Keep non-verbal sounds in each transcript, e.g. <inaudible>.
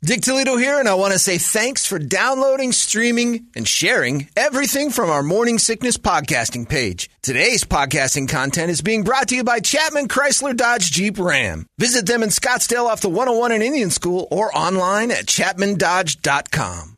Dick Toledo here, and I want to say thanks for downloading, streaming, and sharing everything from our Morning Sickness podcasting page. Today's podcasting content is being brought to you by Chapman Chrysler Dodge Jeep Ram. Visit them in Scottsdale off the 101 in Indian School or online at chapmandodge.com.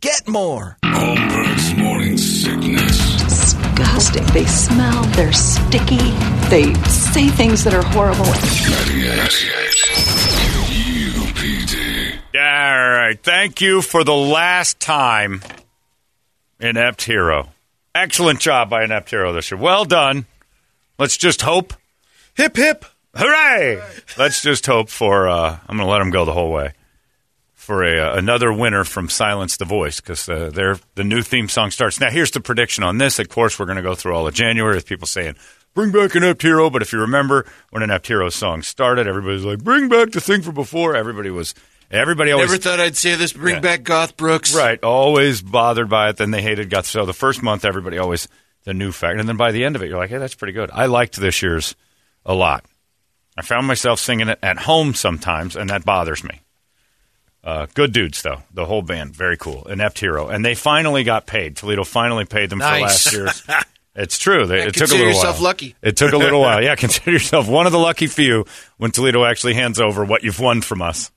Get more. Holmberg's morning sickness. disgusting. They smell, they're sticky, they say things that are horrible. 98 UPD. All right. Thank you for the last time, Inept Hero. Excellent job by Inept Hero this year. Well done. Let's just hope. Hip hip. Hooray! Let's just hope for. Uh, I'm going to let him go the whole way for a uh, another winner from Silence the Voice because uh, their the new theme song starts now. Here's the prediction on this. Of course, we're going to go through all of January with people saying. Bring back Inept Hero, but if you remember when Inept Hero song started, everybody's like, "Bring back the thing from before." Everybody was, everybody always Never thought I'd say this. Bring Yeah. back Goth Brooks. Right. Always bothered by it. Then they hated Guts. So the first month, everybody always the new fact, and then by the end of it, you're like, hey, that's pretty good. I liked this year's a lot. I found myself singing it at home sometimes, and that bothers me. Uh, good dudes, though. The whole band, very cool. Inept Hero, and they finally got paid. Toledo finally paid them Nice. for last year's. <laughs> It's true. They, Yeah, it took a consider little yourself while. lucky. It took a little <laughs> while. Yeah, consider yourself one of the lucky few when Toledo actually hands over what you've won from us.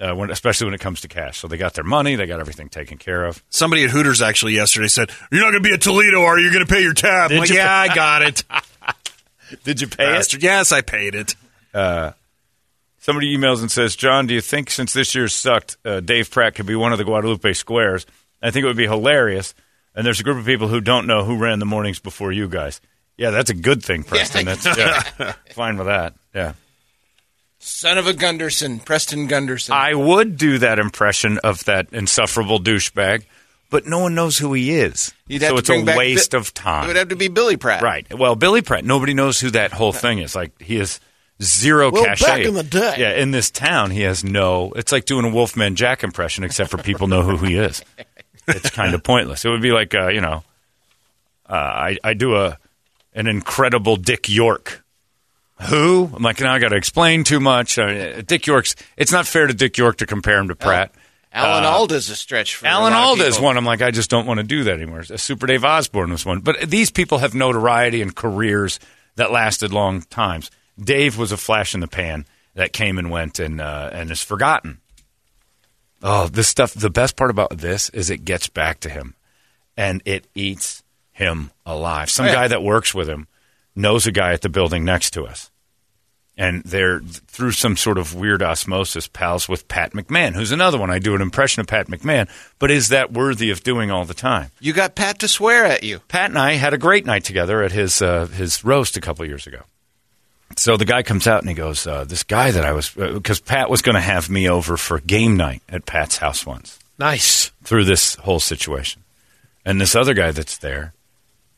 Uh, when, especially when it comes to cash. So they got their money, they got everything taken care of. Somebody at Hooters actually yesterday said, "You're not going to be at Toledo, are you going to pay your tab?" Like, you yeah, pay- I got it. <laughs> Did you pay it? Yes, I paid it. Somebody emails and says, John, do you think since this year sucked, uh, Dave Pratt could be one of the Guadalupe Squares? I think it would be hilarious. And there's a group of people who don't know who ran the mornings before you guys. Yeah, that's a good thing, Preston. That's yeah, <laughs> fine with that. Yeah. Son of a Gunderson, Preston Gunderson. I would do that impression of that insufferable douchebag, but no one knows who he is. You'd have so to it's bring a back waste Bi- of time. It would have to be Billy Pratt. Right. Well, Billy Pratt, nobody knows who that whole thing is. Like he is zero Well, cachet. back in the day. Yeah, in this town, he has no. It's like doing a Wolfman Jack impression, except for people know who he is. It's kind of pointless. It would be like, uh, you know, uh, I, I do a an incredible Dick York. Who? I'm like, now I got to explain too much. Uh, Dick York's. It's not fair to Dick York to compare him to Pratt. Alan Uh, Alda's a stretch for Alan a lot of Alda is people. one. I'm like, I just don't want to do that anymore. Uh, Super Dave Osborne was one. But these people have notoriety and careers that lasted long times. Dave was a flash in the pan that came and went and uh, and is forgotten. Oh, this stuff. The best part about this is it gets back to him, and it eats him alive. Some Oh, yeah. guy that works with him knows a guy at the building next to us and they're through some sort of weird osmosis pals with Pat McMahon, who's another one. I do an impression of Pat McMahon, but is that worthy of doing all the time? You got Pat to swear at you. Pat and I had a great night together at his uh, his roast a couple years ago. So the guy comes out and he goes, uh, "This guy that I was because Pat was going to have me over for game night at Pat's house once Nice. through this whole situation, and this other guy that's there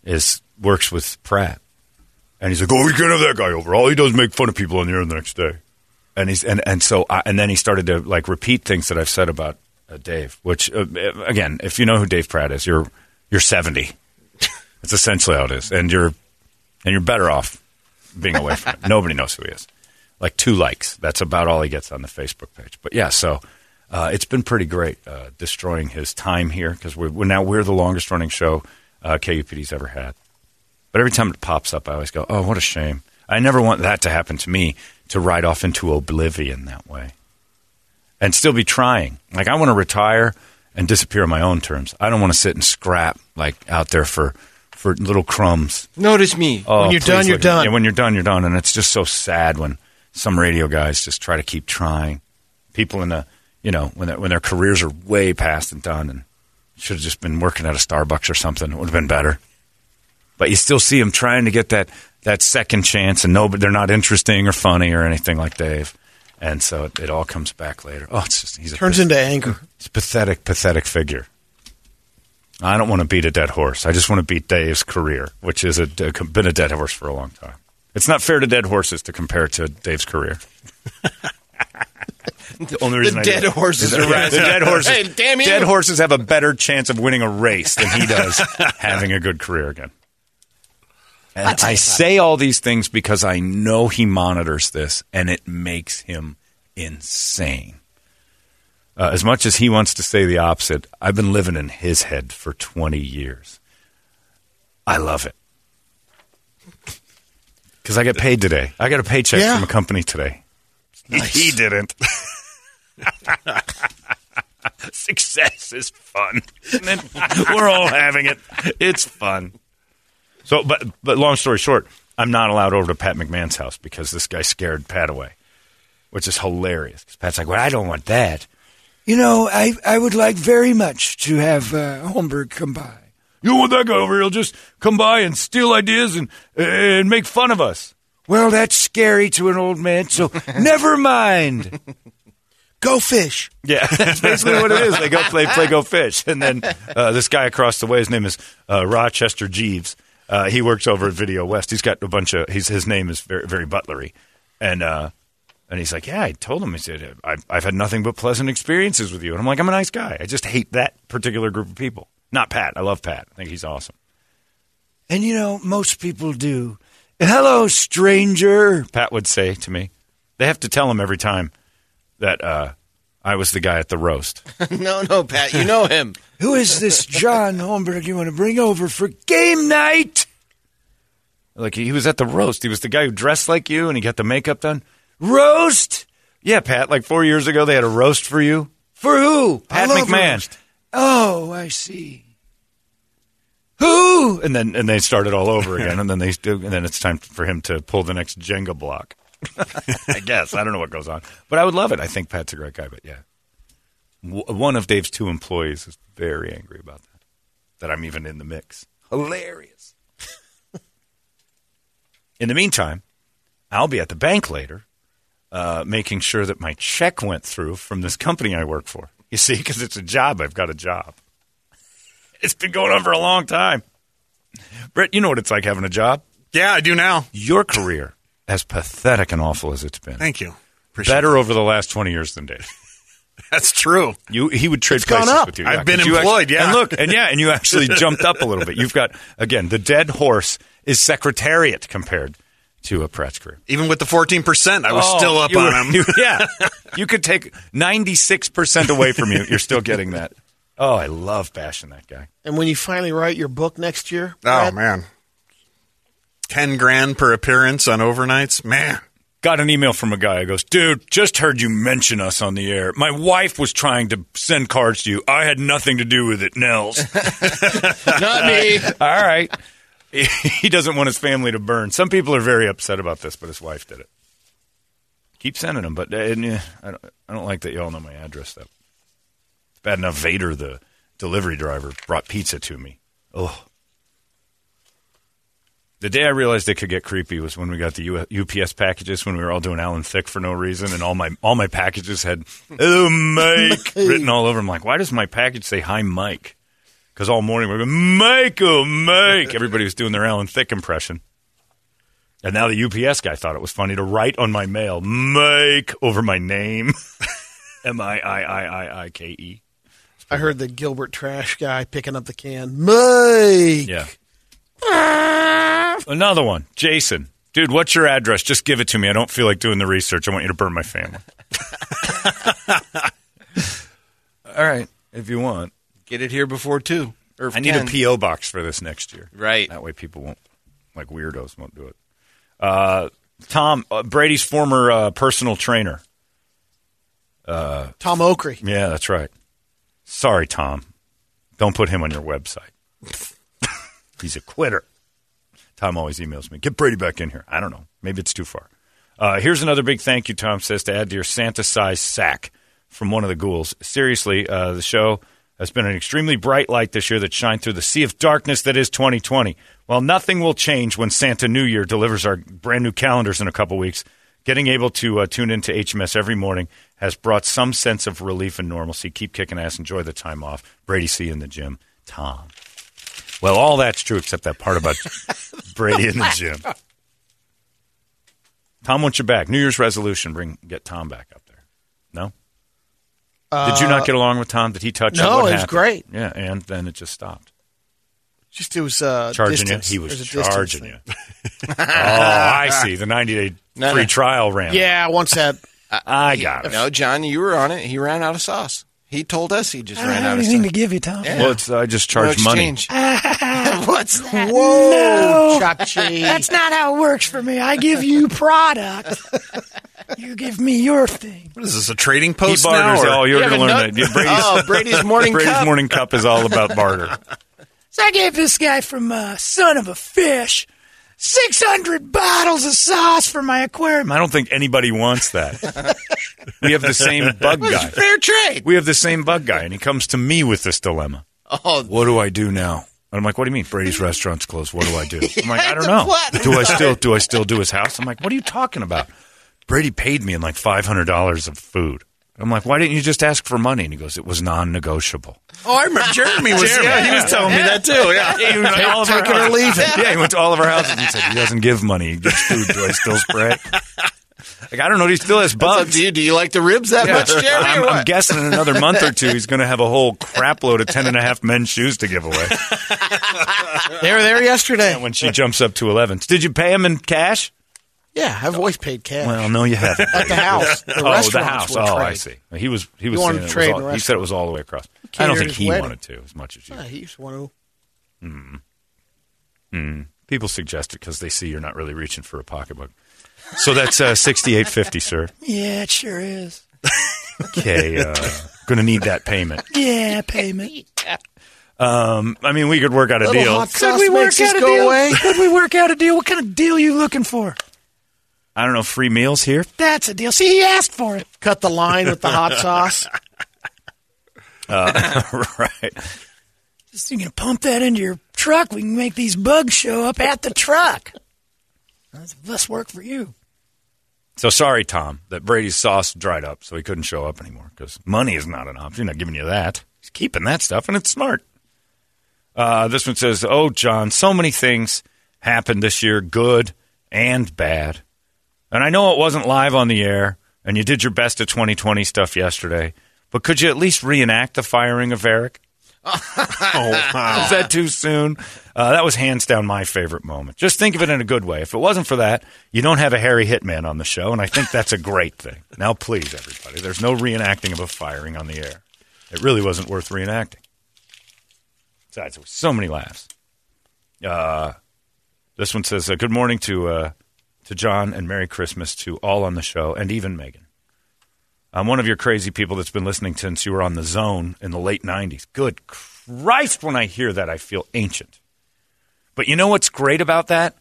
is works with Pratt, and he's like, "Oh, you can't have that guy over. All he does is make fun of people on the air the next day." And he's and and so I, and then he started to like repeat things that I've said about uh, Dave. Which uh, again, if you know who Dave Pratt is, you're you're seventy. <laughs> That's essentially how it is, and you're and you're better off being away from it. <laughs> Nobody knows who he is. Like two likes. That's about all he gets on the Facebook page. But yeah, so uh, it's been pretty great uh, destroying his time here because we're, we're now we're the longest running show uh, KUPD's ever had. But every time it pops up, I always go, "Oh, what a shame!" I never want that to happen to me to ride off into oblivion that way. and still be trying. Like I want to retire and disappear on my own terms. I don't want to sit and scrap like out there for for little crumbs. Notice me. Oh, when you're done, you're done. Yeah, when you're done, you're done, and it's just so sad when some radio guys just try to keep trying. People in the you know when their, when their careers are way past and done, and should have just been working at a Starbucks or something. It would have been better. But you still see them trying to get that that second chance, and no, but they're not interesting or funny or anything like Dave. And so it, it all comes back later. Oh, it's just he's a Turns into anger. It's pathetic, pathetic figure. I don't want to beat a dead horse. I just want to beat Dave's career, which has a, been a dead horse for a long time. It's not fair to dead horses to compare it to Dave's career. <laughs> the only reason I dead horses are right. the dead horses. Hey, damn you. Dead horses have a better chance of winning a race than he does <laughs> having a good career again. And I say all these things because I know he monitors this, and it makes him insane. Uh, as much as he wants to say the opposite, I've been living in his head for 20 years. I love it. Because I get paid today. I got a paycheck Yeah. from a company today. He- He didn't. <laughs> Success is fun. <laughs> We're all having it. It's fun. So, but but long story short, I'm not allowed over to Pat McMahon's house because this guy scared Pat away, which is hilarious. 'Cause Pat's like, "Well, I don't want that." You know, I, I would like very much to have uh, Holmberg come by. You want that guy over here? He'll just come by and steal ideas and and make fun of us. Well, that's scary to an old man, so <laughs> never mind. Go fish. Yeah, <laughs> that's basically what it is. They go play play go fish, and then uh, this guy across the way, his name is uh, Rochester Jeeves. Uh, he works over at Video West. He's got a bunch of. He's, his name is very very butlery, and uh, and he's like, yeah, I told him. He said, I've, I've had nothing but pleasant experiences with you, and I'm like, I'm a nice guy. I just hate that particular group of people. Not Pat. I love Pat. I think he's awesome. And you know, most people do. Hello, stranger. Pat would say to me, they have to tell him every time that uh, I was the guy at the roast. <laughs> no, no, Pat. You know him. <laughs> Who is this John Holmberg you want to bring over for game night? Like he was at the roast. He was the guy who dressed like you and he got the makeup done. Roast? Yeah, Pat. Like four years ago, they had a roast for you. For who? Pat McMahon. roast. Oh, I see. Who? And then and they started all over again. and then they do, and then it's time for him to pull the next Jenga block. <laughs> I guess I don't know what goes on, but I would love it. I think Pat's a great guy. But yeah, w- one of Dave's two employees is very angry about that. That I'm even in the mix. Hilarious. <laughs> in the meantime, I'll be at the bank later, uh, making sure that my check went through from this company I work for. You see, because it's a job. I've got a job. It's been going on for a long time. Brett, you know what it's like having a job. Yeah, I do now. Your career, as pathetic and awful as it's been, Thank you. Appreciate better over the last twenty years than Dave. <laughs> That's true. You, he would trade gone places up. with you. I've been 'cause you employed, actually- yeah. and look, and yeah, and you actually jumped up a little bit. You've got again the dead horse is secretariat compared to a Pratt's group. Even with the 14%, I was Oh, still up you on were- him. you- <laughs> yeah, you could take ninety six percent away from you. You're still getting that. Oh, I love bashing that guy. And when you finally write your book next year, Oh, Brad, man. 10 grand per appearance on overnights? Man. Got an email from a guy who goes, Dude, just heard you mention us on the air. My wife was trying to send cards to you. I had nothing to do with it, Nels. <laughs> not me. All right. <laughs> He doesn't want his family to burn. Some people are very upset about this, but his wife did it. Keep sending them, but uh, and, uh, I, don't, I don't like that you all know my address. Though it's bad enough Vader, the delivery driver, brought pizza to me. Oh, the day I realized it could get creepy was when we got the UPS packages when we were all doing Alan Thicke for no reason, and all my all my packages had "Oh <laughs> Mike" written all over them. Like, why does my package say "Hi Mike"? Because all morning we we're going, Michael, Mike. Everybody was doing their Alan Thicke impression. And now the UPS guy thought it was funny to write on my mail, Mike, over my name. <laughs> M I I I I I K E. I heard the Gilbert trash guy picking up the can. Mike. Yeah. Ah. Another one. Jason. Dude, what's your address? Just give it to me. I don't feel like doing the research. I want you to burn my family. <laughs> <laughs> All right. If you want. Get it here before two. Or I need 10. a P.O. box for this next year. Right. That way people won't, like weirdos, won't do it. Uh, Tom, uh, Brady's former uh, personal trainer, Tom Okry. Yeah, that's right. Sorry, Tom. Don't put him on your website. <laughs> He's a quitter. Tom always emails me, get Brady back in here. I don't know. Maybe it's too far. Uh, here's another big thank you, Tom says, to add to your Santa sized sack from one of the ghouls. Seriously, uh, the show has been an extremely bright light this year that shined through the sea of darkness that is 2020. While nothing will change when Santa New Year delivers our brand new calendars in a couple weeks, getting able to uh, tune into HMS every morning has brought some sense of relief and normalcy. Keep kicking ass. Enjoy the time off. Brady, see you in the gym. Tom. Well, all that's true except that part about <laughs> Brady in the gym. Tom wants you back. New Year's resolution: bring get Tom back up. Did you not get along with Tom? Did he touch you? Uh, no, it was happened? great. Yeah, and then it just stopped. Just it was uh, Charging distance. you? He was There's charging you. oh, I see. The 90 day <laughs> No, free no. trial ran. Yeah, once that. <laughs> I got it. No, John, you were on it. He ran out of sauce. He told us he just I ran out of anything sauce. to give you, Tom. Yeah. Well, it's, I just No charge money. <laughs> What's that? Whoa, No. Chachi. That's not how it works for me. I give you product. You give me your thing. What is this, a trading He post barters. now? or- Oh, you're You going to learn nut- that. Brady's, Oh, Brady's morning cup. <laughs> Brady's cup. morning cup is all about barter. So I gave this guy from uh, Son of a Fish 600 bottles of sauce for my aquarium. I don't think anybody wants that. we have the same bug guy. Fair trade. We have the same bug guy, and he comes to me with this dilemma. Oh, What do I do now? And I'm like, what do you mean? Brady's restaurant's closed. What do I do? I'm like, <laughs> I don't know. Do I still do I still do his house? I'm like, what are you talking about? Brady paid me in like five hundred dollars of food. I'm like, why didn't you just ask for money? And he goes, it was non-negotiable. Oh, I remember Jeremy was. Jeremy. Yeah, he was telling me that too. Yeah. <laughs> He went to all of our it or houses. leave it. Yeah, he went to all of our houses and said he doesn't give money. He gives food. Do I still spray? Like I don't know. He still has That's up bugs. to you. Do you like the ribs that much, Jeremy? I'm, I'm guessing in another month or two he's going to have a whole crap load of ten and a half men's shoes to give away. They were there yesterday. when she jumps up to 11. Did you pay him in cash? Yeah, I've always paid cash. Well, no, you haven't. <laughs> At the house. <laughs> The oh, the restaurants house. will Oh, trade. I see. He was he was He wanted saying to it trade was all, the he said it was all the way across. I don't think he wedding. wanted to as much as you. Yeah, he used to want to. People suggest it because they see you're not really reaching for a pocketbook. So that's uh, sixty-eight fifty, sir. Yeah, it sure is. Okay, uh, going to need that payment. Yeah, payment. Um, I mean, we could work out a Little deal. hot Could we work out a go deal? away. Could we work out a deal? What kind of deal are you looking for? I don't know, free meals here. That's a deal. See, he asked for it. Cut the line with the hot <laughs> sauce. <laughs> right. Just you can pump that into your truck. We can make these bugs show up at the truck. That's less work for you. So sorry, Tom, that Brady's sauce dried up, so he couldn't show up anymore because money is not an option. Not giving you that. He's keeping that stuff, and it's smart. Uh, this one says, "Oh, John, so many things happened this year, good and bad, and I know it wasn't live on the air, and you did your best at 2020 stuff yesterday, but could you at least reenact the firing of Eric? <laughs> Oh, wow. Is that too soon? Uh, that was hands down my favorite moment. Just think of it in a good way. If it wasn't for that, you don't have a Harry Hitman on the show, and I think that's a great thing. Now, please, everybody, there's no reenacting of a firing on the air. It really wasn't worth reenacting. Besides, there was so many laughs. Uh, this one says, uh, "Good morning to uh, to John and Merry Christmas to all on the show, and even Megan. I'm one of your crazy people that's been listening since you were on the Zone in the late '90s. Good Christ, when I hear that, I feel ancient. But you know what's great about that?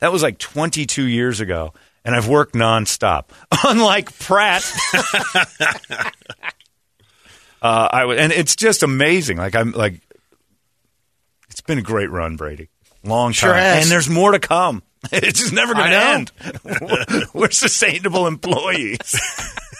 That was like 22 years ago, and I've worked nonstop. <laughs> Unlike Pratt, <laughs> uh, I w- and it's just amazing. Like I'm like, it's been a great run, Brady. Long Sure time, has. and there's more to come. <laughs> It's just never going to end. <laughs> We're sustainable employees.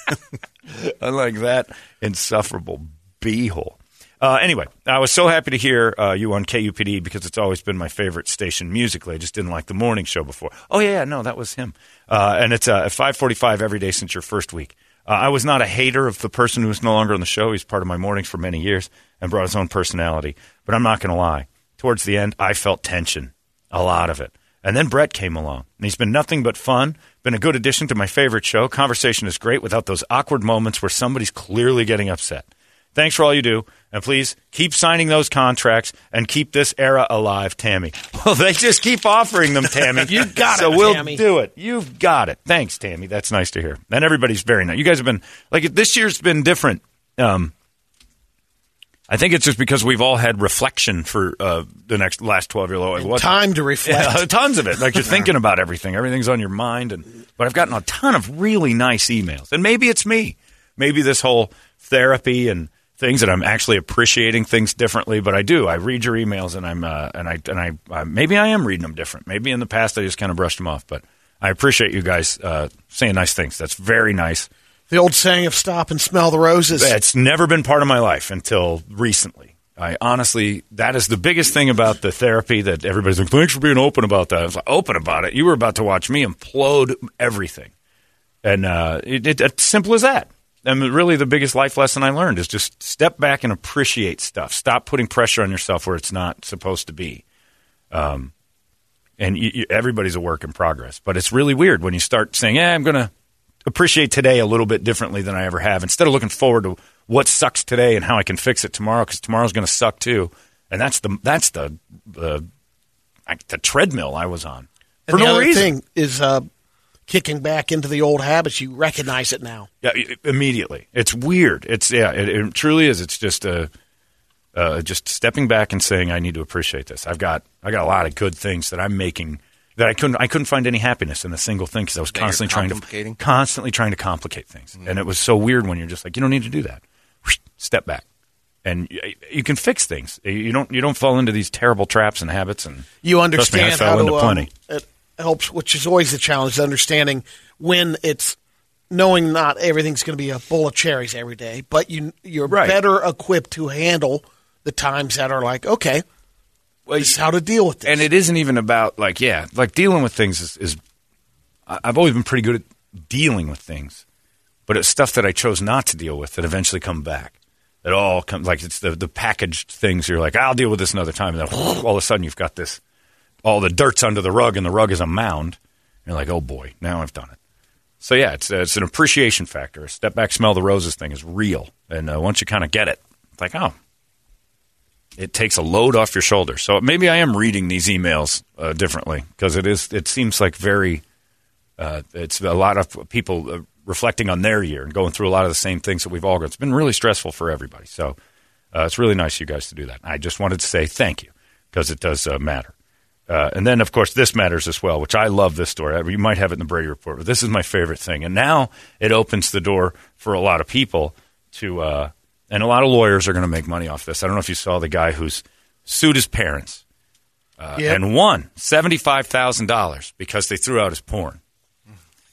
<laughs> Unlike that insufferable beehole. Uh, anyway, I was so happy to hear uh, you on KUPD because it's always been my favorite station musically. I just didn't like the morning show before. Oh yeah, yeah no, that was him. Uh, and it's uh, at five forty-five every day since your first week. Uh, I was not a hater of the person who's no longer on the show. He's part of my mornings for many years and brought his own personality. But I'm not going to lie. Towards the end, I felt tension, a lot of it. And then Brett came along, and he's been nothing but fun. Been a good addition to my favorite show. Conversation is great without those awkward moments where somebody's clearly getting upset. Thanks for all you do. And please keep signing those contracts and keep this era alive, Tammy. <laughs> Well, they just keep offering them, Tammy. <laughs> You got it. so it, we'll Tammy. do it. You've got it. Thanks, Tammy. That's nice to hear. And everybody's very nice. You guys have been like this year's been different. Um, I think it's just because we've all had reflection for uh, the next last twelve year old. What Time to reflect. yeah, <laughs> tons of it. Like you're <laughs> thinking about everything. Everything's on your mind. And but I've gotten a ton of really nice emails. And maybe it's me. Maybe this whole therapy and things that I'm actually appreciating things differently. But I do. I read your emails and I'm uh, and I and I uh, maybe I am reading them different. Maybe in the past I just kind of brushed them off. But I appreciate you guys uh, saying nice things. That's very nice. The old saying of stop and smell the roses. It's never been part of my life until recently. I honestly, that is the biggest thing about the therapy that everybody's like, thanks for being open about that. I was like, open about it. You were about to watch me implode everything. And uh, it, it, it's simple as that. And really, the biggest life lesson I learned is just step back and appreciate stuff. Stop putting pressure on yourself where it's not supposed to be. Um, and you, you, everybody's a work in progress. But it's really weird when you start saying, "Yeah, I'm going to appreciate today a little bit differently than I ever have," instead of looking forward to what sucks today and how I can fix it tomorrow because tomorrow's going to suck too. And that's the that's the the, the treadmill I was on for and the no other reason. thing is uh, kicking back into the old habits. You recognize it now. Yeah, immediately. It's weird. It's yeah, it, it truly is. It's just a uh, just stepping back and saying I need to appreciate this. I've got I got a lot of good things that I'm making that I couldn't I couldn't find any happiness in a single thing because I was constantly trying to constantly trying to complicate things, and it was so weird when you're just like you don't need to do that. Step back. And you, you can fix things. You don't. You don't fall into these terrible traps and habits. And You trust me, I understand fell how into to. Um, plenty. it helps, which is always the challenge. Understanding when it's knowing not everything's going to be a bowl of cherries every day, but you you're Right. better equipped to handle the times that are like, okay, is how to deal with this. and it isn't even about like yeah like dealing with things is, is i've always been pretty good at dealing with things but it's stuff that i chose not to deal with that eventually come back. It all comes like it's the, the packaged things. You're like i'll deal with this another time. And then <laughs> all of a sudden you've got this all the dirt's under the rug and the rug is a mound. You're like oh boy now i've done it. So yeah it's, uh, it's an appreciation factor. A step back smell the roses thing is real. And uh, once you kind of get it it's like oh it takes a load off your shoulders. So maybe I am reading these emails uh, differently because it is. It seems like very. Uh, it's a lot of people uh, reflecting on their year and going through a lot of the same things that we've all gone. It's been really stressful for everybody. So uh, it's really nice you guys to do that. I just wanted to say thank you because it does uh, matter. Uh, and then, of course, this matters as well, which I love this story. You might have it in the Brady Report, but this is my favorite thing. And now it opens the door for a lot of people to, uh, and a lot of lawyers are going to make money off this. I don't know if you saw the guy who's sued his parents uh, Yep. and won $75,000 because they threw out his porn.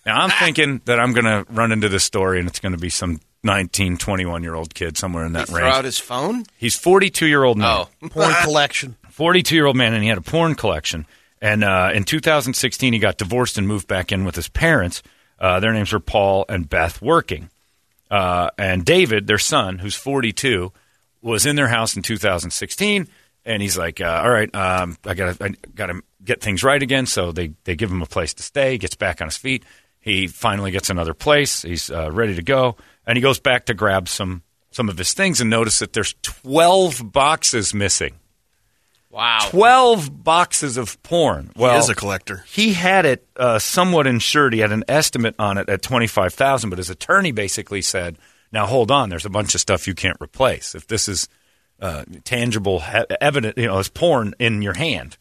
Now, I'm thinking that I'm going to run into this story and it's going to be some 19, 21 year old kid somewhere in that Throw range. Threw out his phone? He's 42 year old now. Oh. <laughs> porn collection. 42 year old man, and he had a porn collection. And uh, in 2016, he got divorced and moved back in with his parents. Uh, their names were Paul and Beth Werking. Uh, and David, their son, who's 42, was in their house in 2016. And he's like, uh, "All right, um, I got I got to get things right again." So they they give him a place to stay. Gets back on his feet. He finally gets another place. He's uh, ready to go, and he goes back to grab some some of his things and notice that there's 12 boxes missing. Wow. 12 boxes of porn. Well, he is a collector. he had it uh, somewhat insured. He had an estimate on it at 25000 but his attorney basically said, now hold on, there's a bunch of stuff you can't replace. If this is uh, tangible he- evidence, you know, it's porn in your hand.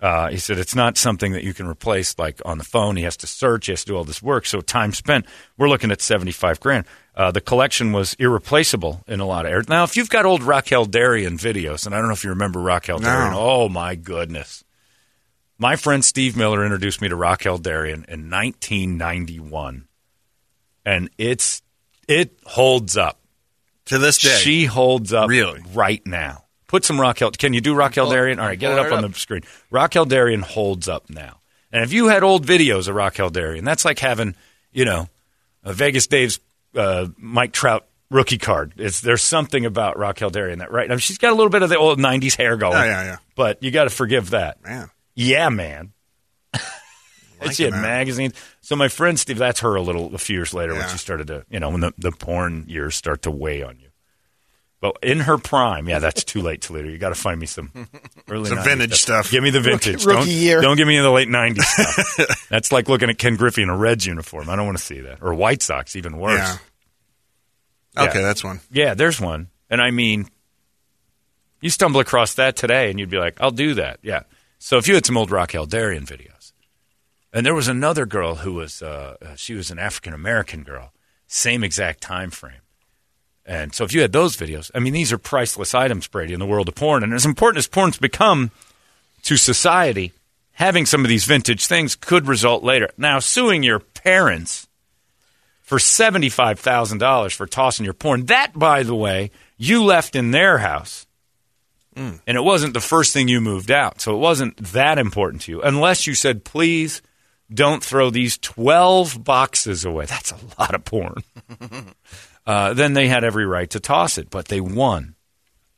Uh, he said it's not something that you can replace like on the phone. He has to search, he has to do all this work. So time spent, we're looking at 75 grand. Uh, the collection was irreplaceable in a lot of areas. Now, if you've got old Raquel Darrian videos, and I don't know if you remember Raquel No. Darrian, oh my goodness. My friend Steve Miller introduced me to Raquel Darrian in 1991, and it's it holds up. To this day. She holds up Really? right now. Put some Raquel. Can you do Raquel Pull- Darrian? All right, get it up it on the screen. Raquel Darrian holds up now. And if you had old videos of Raquel Darrian, that's like having, you know, a Vegas Dave's uh, Mike Trout rookie card. It's there's something about Raquel Darrian that right. I mean, she's got a little bit of the old '90s hair going. Yeah, yeah, yeah. But you got to forgive that. Man. Yeah, man. And she had that. magazines. So my friend Steve, that's her a little a few years later when she started to, you know, when the, the porn years start to weigh on you. But in her prime, yeah, that's too late, Toledo. You got to find me some <laughs> early Some 90s vintage stuff. Give me the vintage. rookie don't, year. Don't give me the late '90s <laughs> stuff. that's like looking at Ken Griffey in a Reds uniform. I don't want to see that. Or White Sox, even worse. Yeah. Yeah. Okay, that's one. Yeah, there's one. And I mean, you stumble across that today and you'd be like, I'll do that. Yeah. So if you had some old Raquel Darrian videos, and there was another girl who was, uh, uh, she was an African American girl, same exact time frame. And so if you had those videos, I mean, these are priceless items, Brady, in the world of porn. And as important as porn's become to society, having some of these vintage things could result later. Now, suing your parents for $75,000 for tossing your porn. That, by the way, you left in their house. Hmm. And it wasn't the first thing you moved out. So it wasn't that important to you. Unless you said, please don't throw these 12 boxes away. That's a lot of porn. <laughs> uh, then they had every right to toss it, but they won.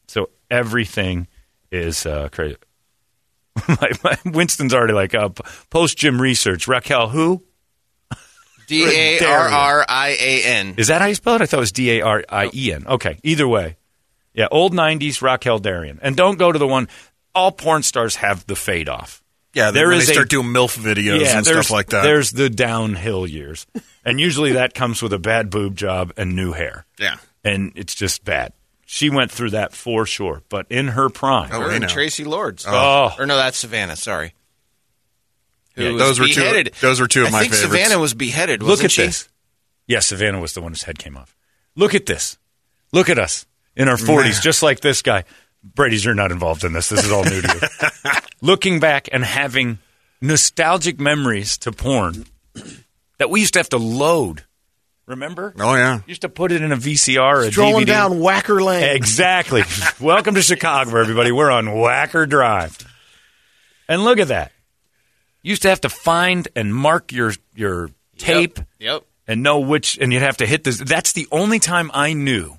So everything is uh, crazy. <laughs> my, my, Winston's already like, uh, post gym research. Raquel, who? <laughs> D A R R I A N. Is that how you spell it? I thought it was D A R I E N. Okay, either way. Yeah, old 90s Raquel Darrian. And don't go to the one, all porn stars have the fade off. Yeah, There when is they a- start doing MILF videos yeah, and stuff like that. There's the downhill years. and usually that comes with a bad boob job and new hair. Yeah. And it's just bad. She went through that for sure. But in her prime, Oh, Her and. Traci Lords. Oh. oh. Or no, that's Savannah. Sorry. Yeah, those were two- those were two of I my think favorites. Savannah was beheaded. look wasn't at she? this. Yeah, Savannah was the one whose head came off. Look at this. Look at us in our 40s, just like this guy. Brady's, you're not involved in this. This is all new to you. <laughs> Looking back and having nostalgic memories to porn that we used to have to load. Remember? oh yeah. used to put it in a VCR or a Strolling DVD. down Whacker Lane. Exactly. <laughs> Welcome to Chicago, everybody. We're on Whacker Drive. And look at that. You used to have to find and mark your your tape Yep. and know which, and you'd have to hit this. That's the only time I knew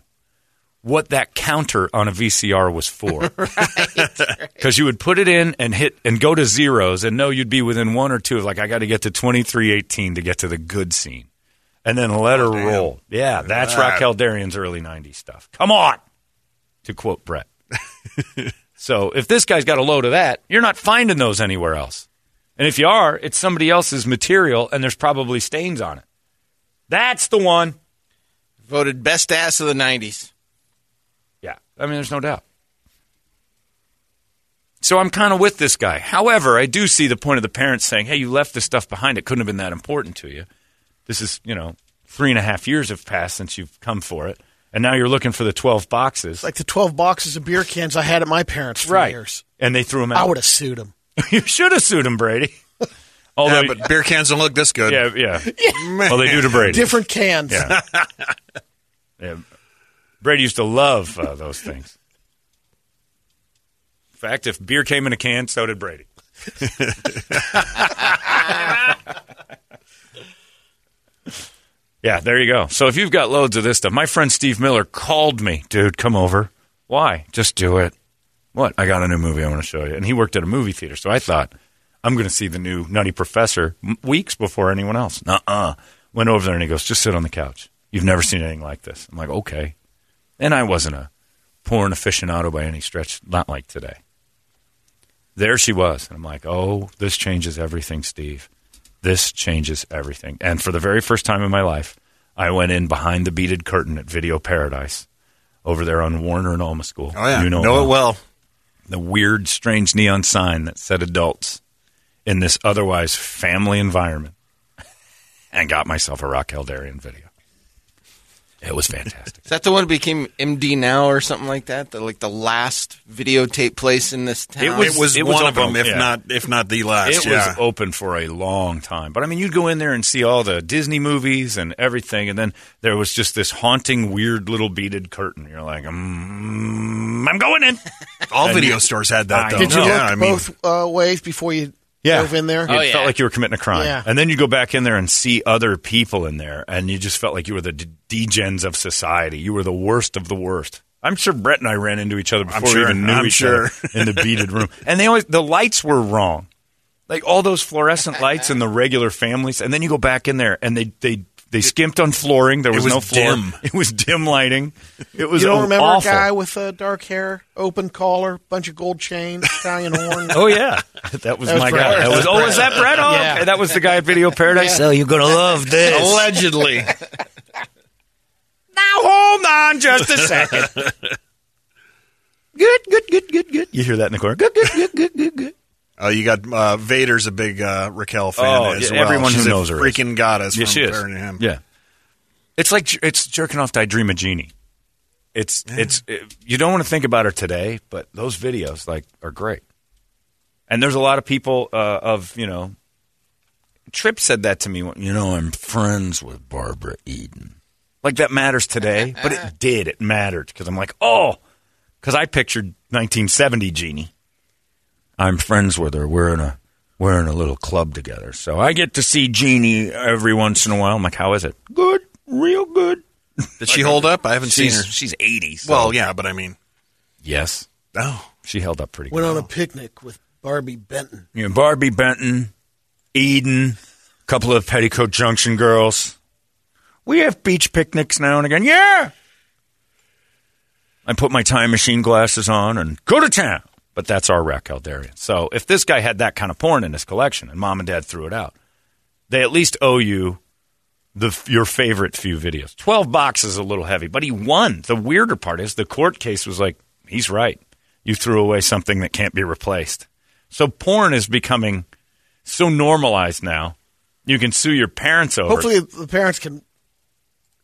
what that counter on a VCR was for. <laughs> Because <laughs> you would put it in and hit and go to zeros and know you'd be within one or two of like, I got to get to 2318 to get to the good scene. And then let her oh, roll. Yeah, that's that. Raquel Darrian's early 90s stuff. Come on, to quote Brett. <laughs> so if this guy's got a load of that, you're not finding those anywhere else. And if you are, it's somebody else's material and there's probably stains on it. That's the one. Voted best ass of the 90s. Yeah, I mean, there's no doubt. So I'm kind of with this guy. However, I do see the point of the parents saying, "Hey, you left this stuff behind. It couldn't have been that important to you. This is, you know, three and a half years have passed since you've come for it, and now you're looking for the 12 boxes, like the 12 boxes of beer cans I had at my parents' for right? years. And they threw them out. I would have sued them. <laughs> you should have sued him, Brady. <laughs> Although, Yeah, but beer cans don't look this good. yeah, yeah. <laughs> Well, they do to Brady. Different cans. Yeah. yeah. Brady used to love uh, those things. In fact, if beer came in a can, so did Brady. yeah, there you go. So if you've got loads of this stuff, my friend Steve Miller called me, dude, come over. Why? Just do it. What? I got a new movie I want to show you. And he worked at a movie theater, so I thought, I'm going to see the new Nutty Professor weeks before anyone else. Nuh uh. Went over there and he goes, just sit on the couch. You've never seen anything like this. I'm like, okay. And I wasn't a porn aficionado by any stretch, not like today. There she was. And I'm like, oh, this changes everything, Steve. This changes everything. And for the very first time in my life, I went in behind the beaded curtain at Video Paradise over there on Warner and Alma School. Oh yeah. You know, know it well. the weird, strange neon sign that said adults in this otherwise family environment <laughs> and got myself a Raquel Darrian video. It was fantastic. Is that the one that became MD Now or something like that? The, like the last videotape place in this town? It was- It was it was one of them, if yeah. not if not the last. it yeah. was open for a long time. But I mean, you'd go in there and see all the Disney movies and everything, and then there was just this haunting, weird little beaded curtain. You're like, mm, I'm going in. All And video you- stores had that I though. Did you No. look yeah, I mean, both uh, ways before you Yeah. dove in there? It Oh, yeah. felt like you were committing a crime. Yeah. And then you go back in there and see other people in there, and you just felt like you were the d- degens of society. You were the worst of the worst. I'm sure Brett and I ran into each other before we sure. even knew I'm each sure. other in the beaded room. <laughs> And they always the lights were wrong. Like all those fluorescent lights <laughs> in the regular families, and then you go back in there and they they they skimped on flooring. There was, was no floor. dim. <laughs> It was dim lighting. It was You don't remember awful. a guy with uh, dark hair, open collar, bunch of gold chains, Italian horn? <laughs> Oh yeah, <laughs> that was That my Brett. guy. That was, oh, was that Brett? Oh, Yeah. okay. that was the guy at Video Paradise. Yeah. So you're gonna love this. Allegedly. Now hold on just a second. good, good, good, good, good. You hear that in the corner? Good, good, good, good, good, good. Oh, you got uh, Vader's a big uh, Raquel fan Oh, as yeah, well. everyone who She's a knows her is. freaking goddess Yeah, from she is. Him. Yeah, it's like it's jerking off to I Dream a Jeannie. It's it's it, you don't want to think about her today, but those videos like are great. And there's a lot of people uh, of you know. Tripp said that to me. You know, I'm friends with Barbara Eden. Like that matters today, but it <laughs> did. It mattered because I'm like, oh, because I pictured 1970 Jeannie. I'm friends with her. We're in a we're in a little club together, so I get to see Jeannie every once in a while. I'm like, how is it? Good, real good. Did she hold up? I haven't seen her. she's 80. So. Well, yeah, but I mean, yes, oh, she held up pretty good. Went on a picnic with Barbi Benton. You know, Barbi Benton, Eden, a couple of Petticoat Junction girls. We have beach picnics now and again. Yeah. I put my time machine glasses on and go to town. But that's our Raquel Darrian. So if this guy had that kind of porn in his collection and mom and dad threw it out, they at least owe you the your favorite few videos. Twelve boxes is a little heavy, but he won. The weirder part is the court case was like, he's right. You threw away something that can't be replaced. So porn is becoming so normalized now. You can sue your parents over. it. Hopefully, the parents can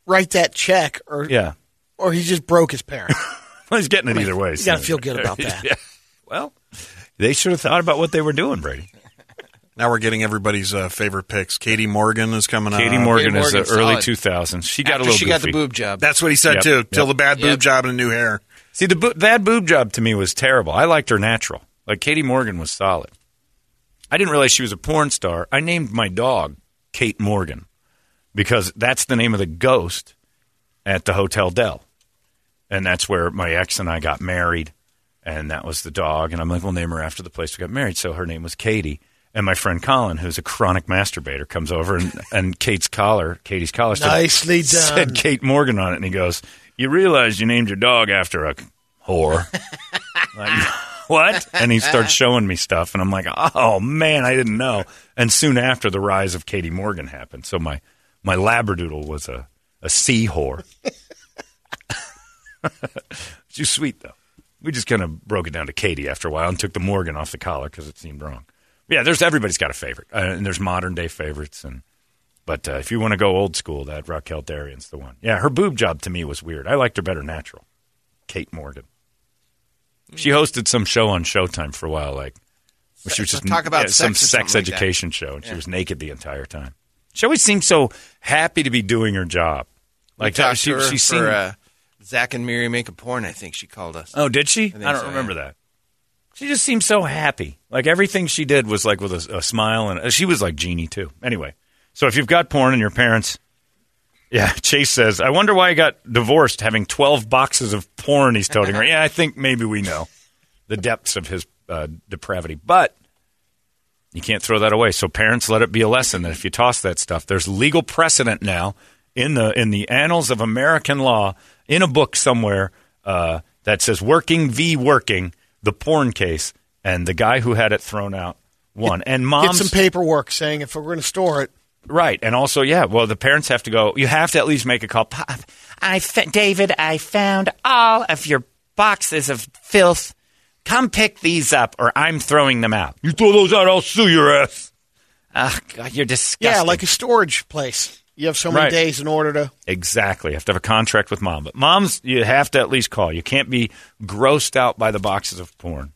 write that check, or yeah. or he just broke his parent. <laughs> Well, he's getting it either way. You got to feel good about <laughs> that. Yeah. Well, they should have thought about what they were doing, Brady. now we're getting everybody's uh, favorite picks. Katie Morgan is coming up. Katie out. Morgan Katie is the early solid. 2000s. She got After a little she got the boob job. That's what he said Yep, too. yep. Till the bad boob Yep. job and a new hair. See, the bo- that boob job to me was terrible. I liked her natural. Like Katie Morgan was solid. I didn't realize she was a porn star. I named my dog Kate Morgan because that's the name of the ghost at the Hotel Del. And that's where my ex and I got married. And that was the dog. And I'm like, we'll name her after the place we got married. So her name was Katie. And my friend Colin, who's a chronic masturbator, comes over and, <laughs> and Kate's collar, Katie's collar, said, Nicely done. said Kate Morgan on it, and he goes, "You realize you named your dog after a whore?" <laughs> like, what? And he starts showing me stuff, and I'm like, "Oh man, I didn't know." And soon after, the rise of Katie Morgan happened. So my my labradoodle was a a sea whore. <laughs> She's sweet though. We just kind of broke it down to Katie after a while and took the Morgan off the collar because it seemed wrong. Yeah, there's everybody's got a favorite, uh, and there's modern day favorites, and but uh, if you want to go old school, that Raquel Darrian's the one. Yeah, her boob job to me was weird. I liked her better natural. Kate Morgan. She hosted some show on Showtime for a while, like she was just Talk about yeah, some sex or sex something like education show, and she was naked the entire time. She always seemed so happy to be doing her job. Like we that, talked she her she for uh, Zack and Miri make a porn. I think she called us. oh, did she? I, think don't so, remember yeah. that. She just seemed so happy. Like everything she did was like with a, a smile, and uh, she was like genie too. Anyway, so if you've got porn and your parents, <laughs> yeah, Chase says, I wonder why he got divorced, having twelve boxes of porn he's toting her. <laughs> yeah, I think maybe we know the depths of his uh, depravity, but you can't throw that away. So parents, let it be a lesson that if you toss that stuff, there's legal precedent now in the in the annals of American law in a book somewhere uh, that says "Werking v. Werking," the porn case, and the guy who had it thrown out won. And Get some paperwork saying if we're going to store it, Right, and also, yeah. Well, the parents have to go. You have to at least make a call. Pop, I, fa- David, I found all of your boxes of filth. Come pick these up, or I'm throwing them out. You throw those out, I'll sue your ass. Ah, God, you're disgusting. yeah, like a storage place. You have so many Right. days in order to. exactly. You have to have a contract with mom, but moms, you have to at least call. You can't be grossed out by the boxes of porn.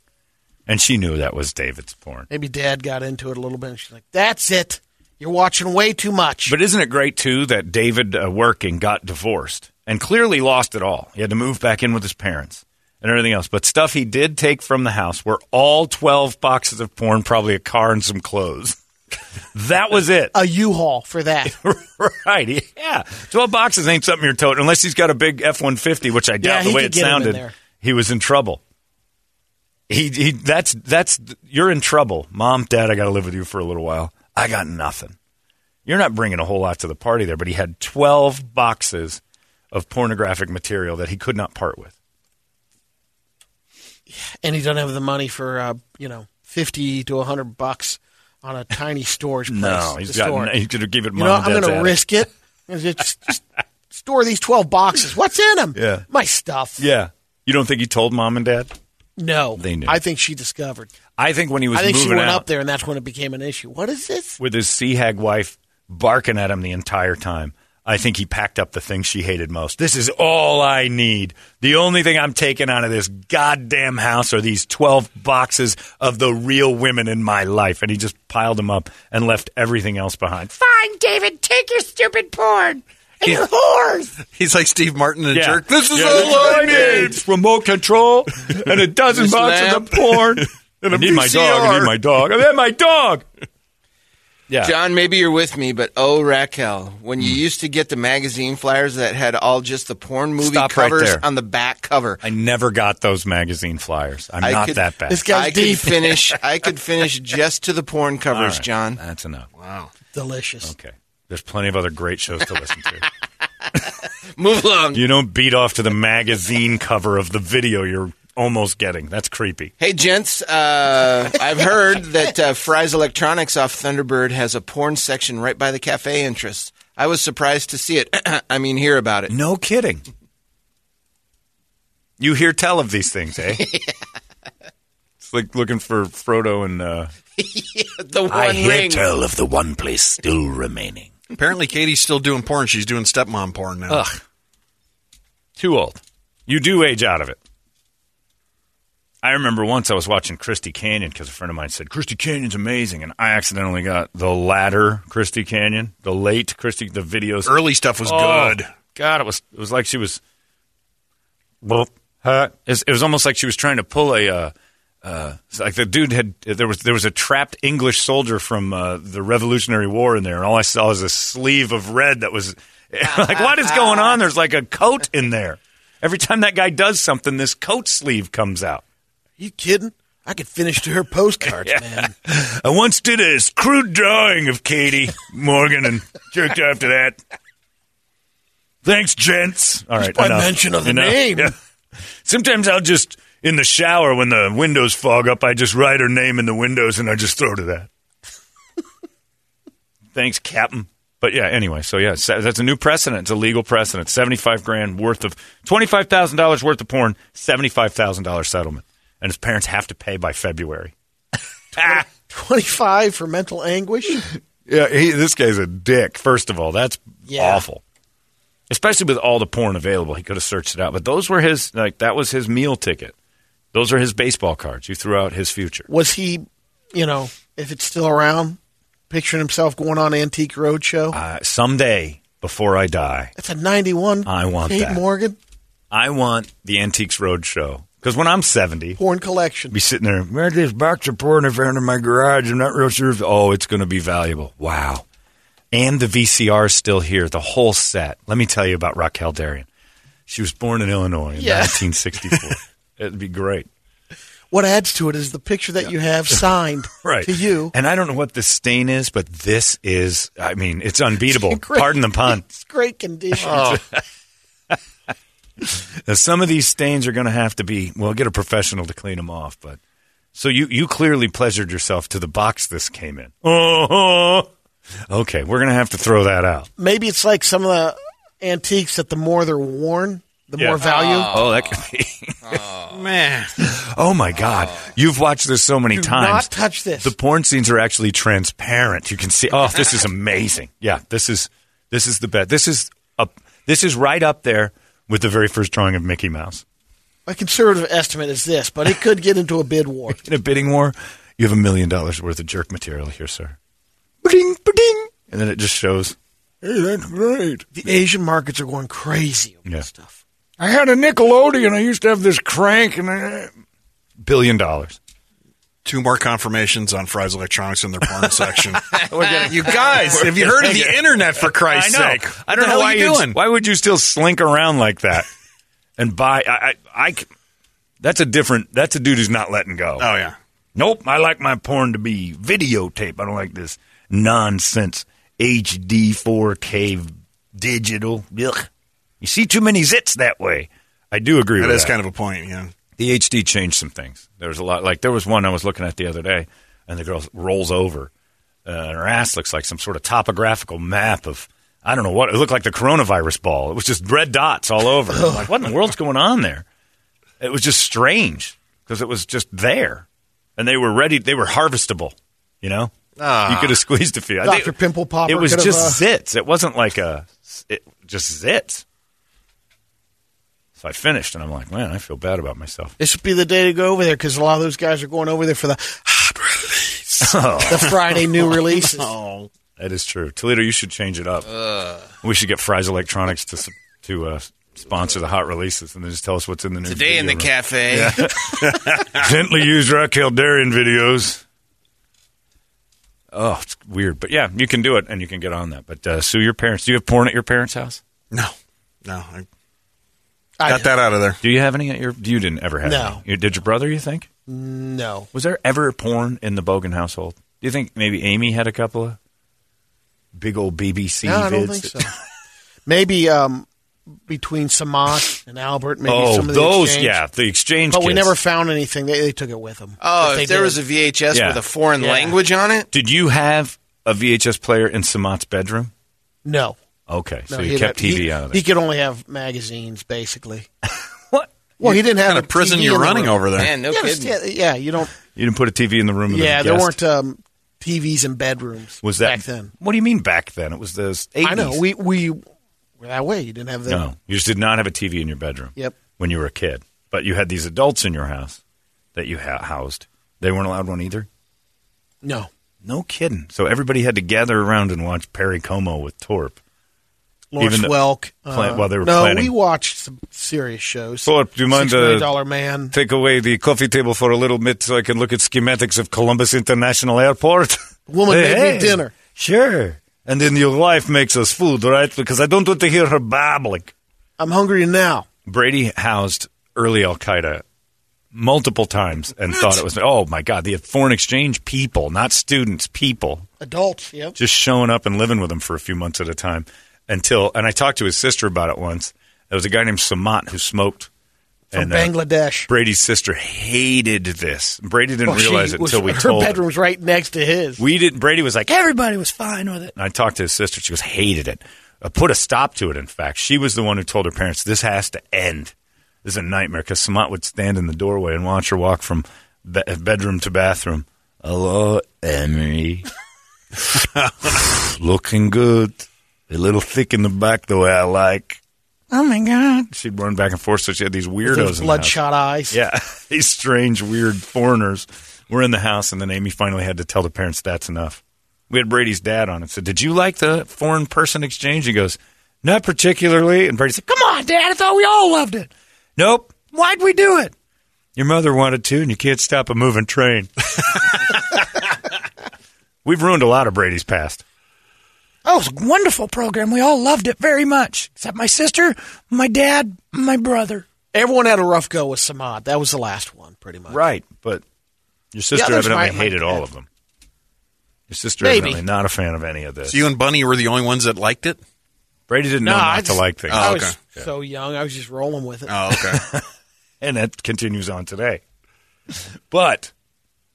And she knew that was David's porn. Maybe Dad got into it a little bit, and she's like, "That's it. You're watching way too much." But isn't it great too that David uh, Werking got divorced and clearly lost it all? He had to move back in with his parents and everything else. But stuff he did take from the house were all twelve boxes of porn, probably a car and some clothes. <laughs> that was it. a U-Haul for that. <laughs> right? Yeah, twelve boxes ain't something you're toting unless he's got a big F one fifty, which I doubt he the way could it get 'em in sounded. there. He was in trouble. He he. That's that's you're in trouble, mom, dad. I got to live with you for a little while. I got nothing. You're not bringing a whole lot to the party there, but he had 12 boxes of pornographic material that he could not part with. and he doesn't have the money for uh, you know fifty to hundred bucks on a tiny storage place. No, he's got. store. He's going to give it. You know, I'm going to risk it. Just, just store these twelve boxes. What's in them? Yeah. my stuff. Yeah. You don't think he told mom and dad? No, They knew. I think she discovered. I think when he was I think she went out up there, and that's when it became an issue. What is this? with his sea hag wife barking at him the entire time, I think he packed up the things she hated most. This is all I need. The only thing I'm taking out of this goddamn house are these 12 boxes of the real women in my life. And he just piled them up and left everything else behind. Fine, David, take your stupid porn and your whores. He's like Steve Martin and Yeah. Jerk. This is Yeah, all that's I what need. Remote control and a dozen <laughs> boxes lamp. of porn. And I a need my dog. I need my dog. I need my dog. <laughs> Yeah. John, maybe you're with me, but oh, Raquel, when Hmm. you used to get the magazine flyers that had all just the porn movie Stop covers there. on the back cover, I never got those magazine flyers. I'm I not could- that bad. This guy's I deep. could finish. <laughs> I could finish just to the porn covers, right. John. That's enough. Wow. Delicious. Okay. There's plenty of other great shows to listen to. <laughs> Move along. you don't beat off to the magazine cover of the video you're almost getting. That's creepy. Hey, gents, uh, I've heard that uh, Fry's Electronics off Thunderbird has a porn section right by the cafe entrance. I was surprised to see it. <clears throat> I mean, hear about it. No kidding. You hear tell of these things, eh? <laughs> It's like looking for Frodo and. Uh, <laughs> The one ring. tell of the one place still remaining. Apparently, Katie's still doing porn. She's doing stepmom porn now. Ugh. Too old. You do age out of it. I remember once I was watching Christy Canyon because a friend of mine said Christy Canyon's amazing, and I accidentally got the latter Christy Canyon, the late Christy, the videos. Early stuff was Oh, good. God, it was it was like she was. Well. It, it was almost like she was trying to pull a. Uh, uh, like the dude had there was there was a trapped English soldier from uh, the Revolutionary War in there, and all I saw was a sleeve of red that was <laughs> like, what is going on? There's like a coat in there. Every time that guy does something, this coat sleeve comes out. You kidding? I could finish to her postcards, <laughs> man. I once did a crude drawing of Katie Morgan and jerked off to that. Thanks, gents. All right, by enough. mention of the Enough. name. Yeah. Sometimes I'll just in the shower when the windows fog up, I just write her name in the windows and I just throw to that. Thanks, Captain. But yeah, anyway, so yeah, that's a new precedent. It's a legal precedent. Seventy-five grand worth of twenty-five thousand dollars worth of porn, seventy-five thousand dollars settlement, and his parents have to pay by February. <laughs> Ah. Twenty-five for mental anguish. Yeah, he, this guy's a dick. First of all, that's Yeah. awful. Especially with all the porn available, he could have searched it out. But those were his like that was his meal ticket. Those are his baseball cards. You threw out his future. Was he, you know, if it's still around, picturing himself going on Antique Roadshow? Uh, someday, before I die, That's a ninety-one. I want Kate that. Morgan I want the Antiques Roadshow. Because when I'm seventy, porn collection. be sitting there. Where's this box of porn I found in my garage? I'm not real sure. If, oh, it's going to be valuable. Wow. And the VCR is still here, the whole set. Let me tell you about Raquel Darrian. She was born in Illinois in Yeah. <laughs> 1964. It'd be great. What adds to it is the picture that you have <laughs> signed Right. to you. And I don't know what the stain is, but this is, I mean, it's unbeatable. It's <laughs> great. Pardon the pun. It's great condition. Now, some of these stains are going to have to be, well, get a professional to clean them off. But so you, you clearly pleasured yourself to the box this came in. Oh, <laughs> okay. We're going to have to throw that out. Maybe it's like some of the antiques that the more they're worn, the Yeah. more value. Oh. oh, that could be. Oh. <laughs> Man. Oh my God! Oh. You've watched this so many Do times. not touch this. The porn scenes are actually transparent. You can see. Oh, this is <laughs> amazing. Yeah, this is this is the best. This is up. This is right up there with the very first drawing of Mickey Mouse. My conservative estimate is this, but it could get into a bid war. <laughs> In a bidding war, you have a million dollars worth of jerk material here, sir. Ba-ding, ba-ding. And then it just shows. Hey, that's great. The Asian markets are going crazy over Yeah. this stuff. I had a Nickelodeon. I used to have this crank, and I... billion dollars. Two more confirmations on Fry's Electronics in their porn <laughs> section. you guys, have you heard of the <laughs> internet for Christ's I sake? I don't know hell why are you you'd- doing. Why would you still slink around like that and buy? I, I, I c- that's a different. That's a dude who's not letting go. Oh yeah. Nope. I like my porn to be videotape. I don't like this nonsense HD 4K digital. Ugh. You see too many zits that way. I do agree That with is that. kind of a point, yeah. The HD changed some things. There was a lot. Like there was one I was looking at the other day, and the girl rolls over, uh, and her ass looks like some sort of topographical map of I don't know what. It looked like the coronavirus ball. It was just red dots all over. I'm like, what in the world's going on there? It was just strange because it was just there, and they were ready. They were harvestable. You know, Ah. you could have squeezed a few. Dr. Pimple Popper It was have, just uh, zits. It wasn't like a it, just zits. So I finished, and I'm like, man, I feel bad about myself. This would be the day to go over there because a lot of those guys are going over there for the hot release, <laughs> the Friday new <laughs> releases. Oh. That is true. Toledo, you should change it up. We should get Fry's Electronics to to uh, sponsor the hot releases and then just tell us what's in the new Today in the room. cafe. <laughs> Gently used Raquel Darrian videos. Oh, it's weird, but yeah, you can do it and you can get on that. But uh, sue your parents. Do you have porn at your parents' house? No. No. I I- got that out of there. Do you have any at your? You didn't ever have No. any. You- Did your brother? You think? No, Was there ever porn in the Bogan household? Do you think maybe Amy had a couple of big old BBC? no, I don't vids think so. <laughs> Maybe um, between Samat and Albert, maybe oh, some of the those, exchange. yeah, the exchange. But we kids. never found anything. They, they took it with them. Oh, if there did. was a VHS Yeah. with a foreign Yeah. language on it, Did you have a VHS player in Samat's bedroom? no, Okay, so no, you he'd kept have- TV he, out of it. He could only have magazines, basically. <laughs> what? Well, he didn't have kind a of prison TV you're in the running over there. man, no yeah, kidding. just- yeah, yeah, you don't. You didn't put a TV in the room. Yeah, the there guest? weren't um, TVs in bedrooms. Was that back then? What do you mean back then? It was the 80s. I know we we were that way. You didn't have the No, you just did not have a TV in your bedroom. Yep. When you were a kid, but you had these adults in your house that you ha- housed. They weren't allowed one either. no. No kidding. So everybody had to gather around and watch Perry Como with Torp. Lawrence Even Welk. plan- while they were no, planning. we watched some serious shows. Torp, do you mind uh, Dollar Man. take away the coffee table for a little bit so I can look at schematics of Columbus International Airport? <laughs> Woman made me dinner. Sure. And then your wife makes us food, right? Because I don't want to hear her babbling. I'm hungry now. Brady housed early Al Qaeda multiple times and thought it was, oh my God, the foreign exchange people, not students, people, Adults. Yep. just showing up and living with them for a few months at a time until, and I talked to his sister about it once. There was a guy named Samat who smoked. From and, uh, Bangladesh. Brady's sister hated this. Brady didn't Well, realize it was- until we her told him. bedroom's right next to his. We didn't. Brady was like, Everybody was fine with it. <laughs> and I talked to his sister. She was hated it. Uh, put a stop to it, in fact. She was the one who told her parents, this has to end. This is a nightmare because Samat would stand in the doorway and watch her walk from be- bedroom to bathroom. Hello, Emery. <laughs> Looking good. A little thick in the back, the way I like. Oh my god! She'd run back and forth, so she had these weirdos those in the house. bloodshot eyes. Yeah, <laughs> these strange, weird foreigners were in the house, and then Amy finally had to tell the parents that's enough. We had Brady's dad on and said, "Did you like the foreign person exchange?" He goes, "Not particularly." And Brady said, "Come on, Dad, I thought we all loved it." Nope. Why'd we do it? Your mother wanted to, and you can't stop a moving train. <laughs> We've ruined a lot of Brady's past. Oh, it was a wonderful program. We all loved it very much, except my sister, my dad, my brother. Everyone had a rough go with Samad. That was the last one, pretty much. Right, but your sister others evidently might- might- hated all of them. Your sister Maybe. evidently not a fan of any of this. So you and Bunny were the only ones that liked it? Brady didn't No, know I not to like things. I Oh, was okay. so young. I was just rolling with it. Oh, okay. <laughs> and that continues on today. But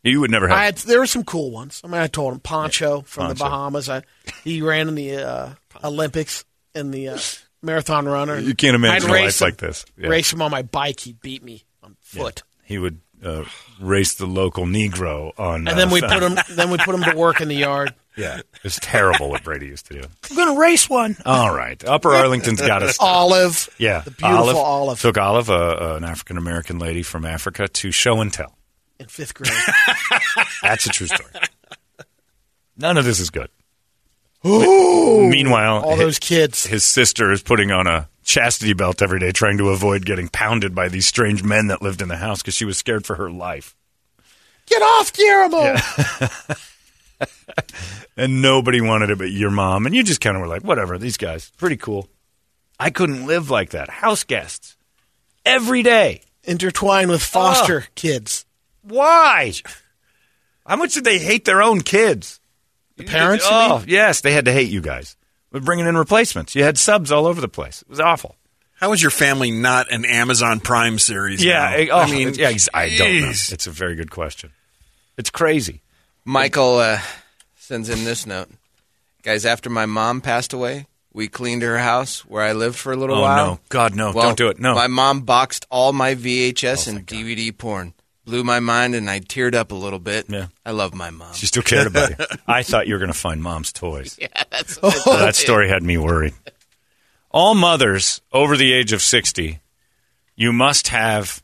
you would never have. I had, there were some cool ones. I mean, I told him Poncho from the Bahamas. I, he ran in the uh, Olympics in the uh, marathon runner. you can't imagine I'd a race life him, like this. Yeah. Race him on my bike. He'd beat me on foot. He would uh, race the local Negro on. And then uh, we put him. Then we put him to work in the yard. <laughs> Yeah, it's terrible what Brady used to do. I'm gonna race one. All right, Upper Arlington's got us. <laughs> Olive. Yeah, The beautiful Olive. took Olive, uh, an African American lady from Africa, to show and tell. In fifth grade. <laughs> That's a true story. None of this is good. <gasps> Meanwhile, All those kids. his sister is putting on a chastity belt every day, trying to avoid getting pounded by these strange men that lived in the house because she was scared for her life. Get off, Guillermo. <laughs> And nobody wanted it but your mom. And you just kind of were like, whatever, these guys, pretty cool. I couldn't live like that. House guests every day. Intertwined with foster kids. Why? How much did they hate their own kids? The parents? you Oh, mean? yes, they had to hate you guys. With bringing in replacements, you had subs all over the place. It was awful. How is your family not an Amazon Prime series? Yeah, now? I, oh, I mean, yeah, I don't know. It's a very good question. It's crazy. Michael uh, sends in this note. Guys, after my mom passed away, we cleaned her house where I lived for a little while. Oh, while. no. God, no. Well, Don't do it. No. Oh, My mom boxed all my VHS and DVD porn. Blew my mind and I teared up a little bit. Yeah. I love my mom. She still cared about you. <laughs> I thought you were going to find mom's toys. yeah, that's oh. So that story had me worried. All mothers over the age of 60, you must have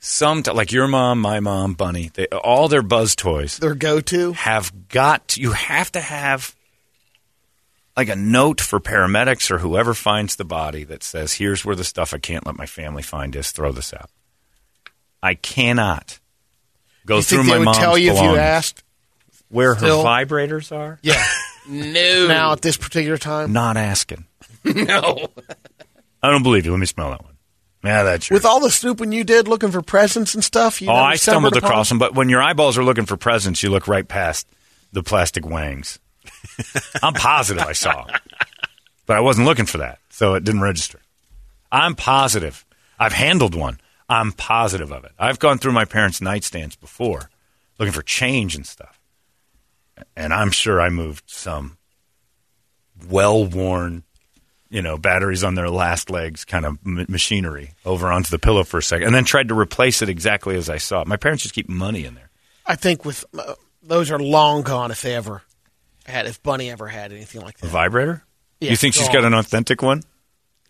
some, t- like your mom, my mom, Bunny, they, all their buzz toys Their go-to. have got, you have to have like a note for paramedics or whoever finds the body that says, here's where the stuff I can't let my family find is, throw this out. I cannot go You through think my they would mom's tell you if you asked? where Still? her vibrators are? Yeah. <laughs> no. now at this particular time, Not asking. <laughs> no. I don't believe you. Let me smell that one. Yeah, that's with all the snooping you did, looking for presents and stuff. You Oh, never I stumbled stumbled upon- across them, but when your eyeballs are looking for presents, you look right past the plastic wangs. <laughs> I'm positive I saw 'em. but I wasn't looking for that, so it didn't register. I'm positive. I've handled one. I'm positive of it. I've gone through my parents' nightstands before, looking for change and stuff, and I'm sure I moved some well-worn, you know, batteries on their last legs kind of m- machinery over onto the pillow for a second, and then tried to replace it exactly as I saw it. My parents just keep money in there. I think with uh, those are long gone if they ever had, if Bunny ever had anything like A that. vibrator? Yeah, you think she's gone. got an authentic one?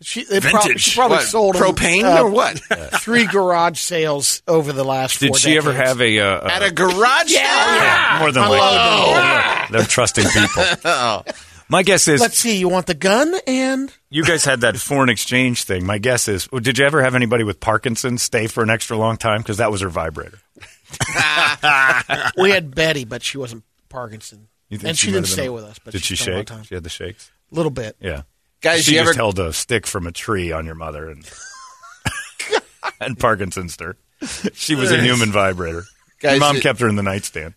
She, they prob- Vintage. she probably What, sold 'em, propane uh, or what? <laughs> three garage sales over the last. Did four she ever have a, uh, At a garage yeah, more than I like love they're trusting people. <laughs> My guess is Let's see. You want the gun and you guys had that foreign exchange thing. My guess is, well, did you ever have anybody with Parkinson's stay for an extra long time? Because that was her vibrator. <laughs> we had Betty, but she wasn't Parkinson, and she, might didn't stay a- with us. But did she spent a lot shake? time. She had the shakes. A little bit. Yeah. Guys, she you just ever held a stick from a tree on your mother and <laughs> and Parkinson's her. She was a human vibrator. Guys, your mom it- kept her in the nightstand.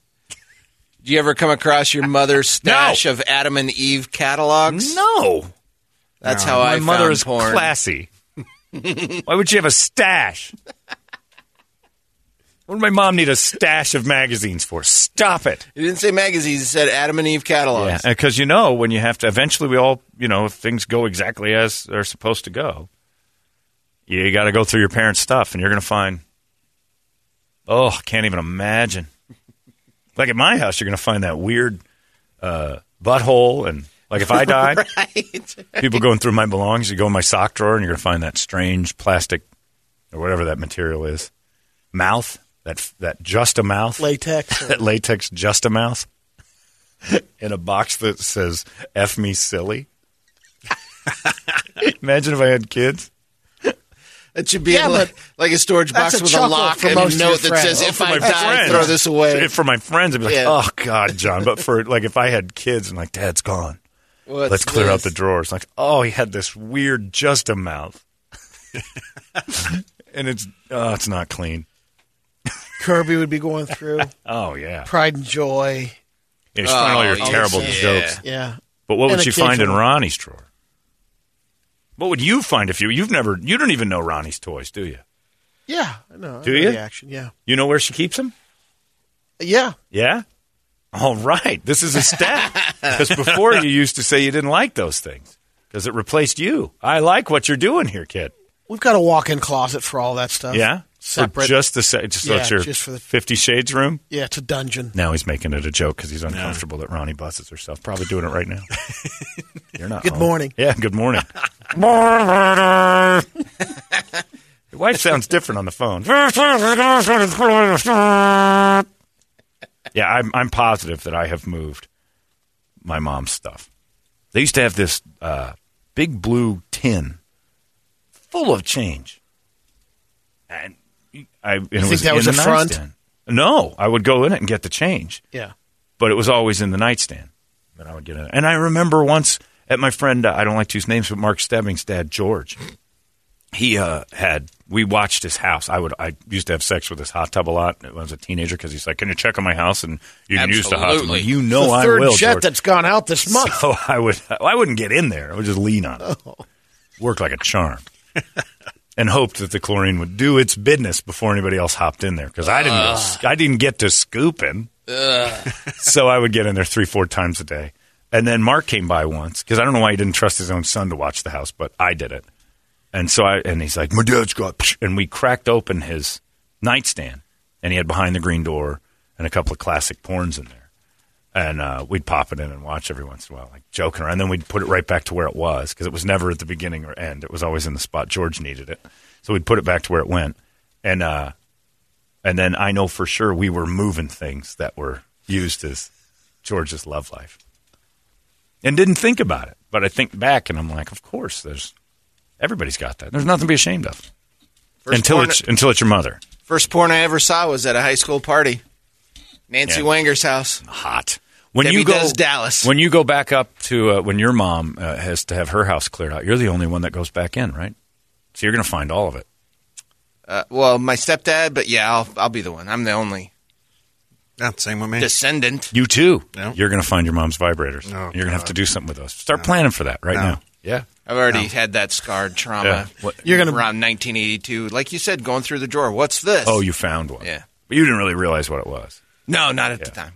Do you ever come across your mother's <laughs> stash of Adam and Eve catalogs? No, That's No, how my I mother is porn. classy. <laughs> Why would she have a stash? What did my mom need a stash of magazines for? Stop it. It didn't say magazines; it said Adam and Eve catalogs. Yeah, because you know when you have to. Eventually, we all you know if things go exactly as they're supposed to go. You got to go through your parents' stuff, and you're going to find. Oh, I can't even imagine. <laughs> Like at my house, you're going to find that weird uh, butthole, and like if I <laughs> died, right. people going through my belongings, you go in my sock drawer, and you're going to find that strange plastic or whatever that material is, mouth that that just a mouth Latex. <laughs> that latex just a mouth <laughs> in a box that says "F me silly." <laughs> Imagine if I had kids. It should be Yeah, like, like a storage box a with a lock for and most a note that friends. says, "If for I die, friends. throw this away." For my friends, I'd be like, Yeah. "Oh God, John!" But for like, if I had kids, and like, "Dad's gone," What's let's clear out the drawers. Like, oh, he had this weird just a mouth, and it's oh, it's not clean. Kirby would be going through <laughs> Oh yeah, Pride and Joy. you just find all oh, your Oh, terrible yeah. jokes. Yeah. But what would And she find in Ronnie's drawer? What would you find if you you've never you don't even know Ronnie's toys, do you? Yeah. I know. I Do know you? The action. Yeah. You know where she keeps them? Yeah. Yeah. All right. This is a step. <laughs> Because before you used to say you didn't like those things because it replaced you. I like what you're doing here, kid. We've got a walk-in closet for all that stuff. Yeah. Separate. Or just the se- just Yeah, your just for the- Fifty Shades room. yeah, it's a dungeon. Now he's making it a joke because he's uncomfortable that Ronnie busses herself. Probably doing it right now. <laughs> You're not. Good home. morning. Yeah. Good morning. <laughs> Your wife sounds different on the phone. Yeah, I'm, I'm positive that I have moved my mom's stuff. They used to have this uh, big blue tin full of change, and I it think was that in was the a front? nightstand. No, I would go in it and get the change, Yeah. but it was always in the nightstand. And I would get it. And I remember once at my friend, uh, I don't like to use names, but Mark Stebbing's dad, George. he uh, had we watched his house. I would I used to have sex with his hot tub a lot when I was a teenager because he's like, "Can you check on my house and you can use the hot tub?" I'm like, you know the I third will. jet George. that's gone out this <laughs> month. So I would I wouldn't get in there. I would just lean on it. Worked like a charm. <laughs> and hoped that the chlorine would do its business before anybody else hopped in there because I didn't go, ah. I didn't get to scooping. so I would get in there three four times a day. And then Mark came by once because I don't know why he didn't trust his own son to watch the house, but I did it. And so I and he's like, my dad's got, and we cracked open his nightstand, and he had behind the green door and a couple of classic porns in there and uh, we'd pop it in and watch every once in a while, like joking around. And then we'd put it right back to where it was because it was never at the beginning or end. It was always in the spot George needed it, so we'd put it back to where it went. And uh, and then I know for sure we were moving things that were used as George's love life, and didn't think about it. But I think back and I'm like, of course, there's everybody's got that. There's nothing to be ashamed of First until it's until it's your mother. first porn I ever saw was at a high school party. Nancy Yeah. Wanger's house. hot. When Debbie you go Does Dallas. when you go back up to uh, when your mom uh, has to have her house cleared out, you're the only one that goes back in, right? So you're going to find all of it. Uh, well, my stepdad, but yeah, I'll I'll be the one. I'm the only Yeah, same with me. descendant. You too. Yeah. You're going to find your mom's vibrators. Oh, you're going to have to do something with those. Start planning for that right No. now. Yeah. I've already had that scarred trauma. Yeah. What- You're gonna- around 1982, like you said, going through the drawer. What's this? Oh, you found one. Yeah. But you didn't really realize what it was. No, not at the time.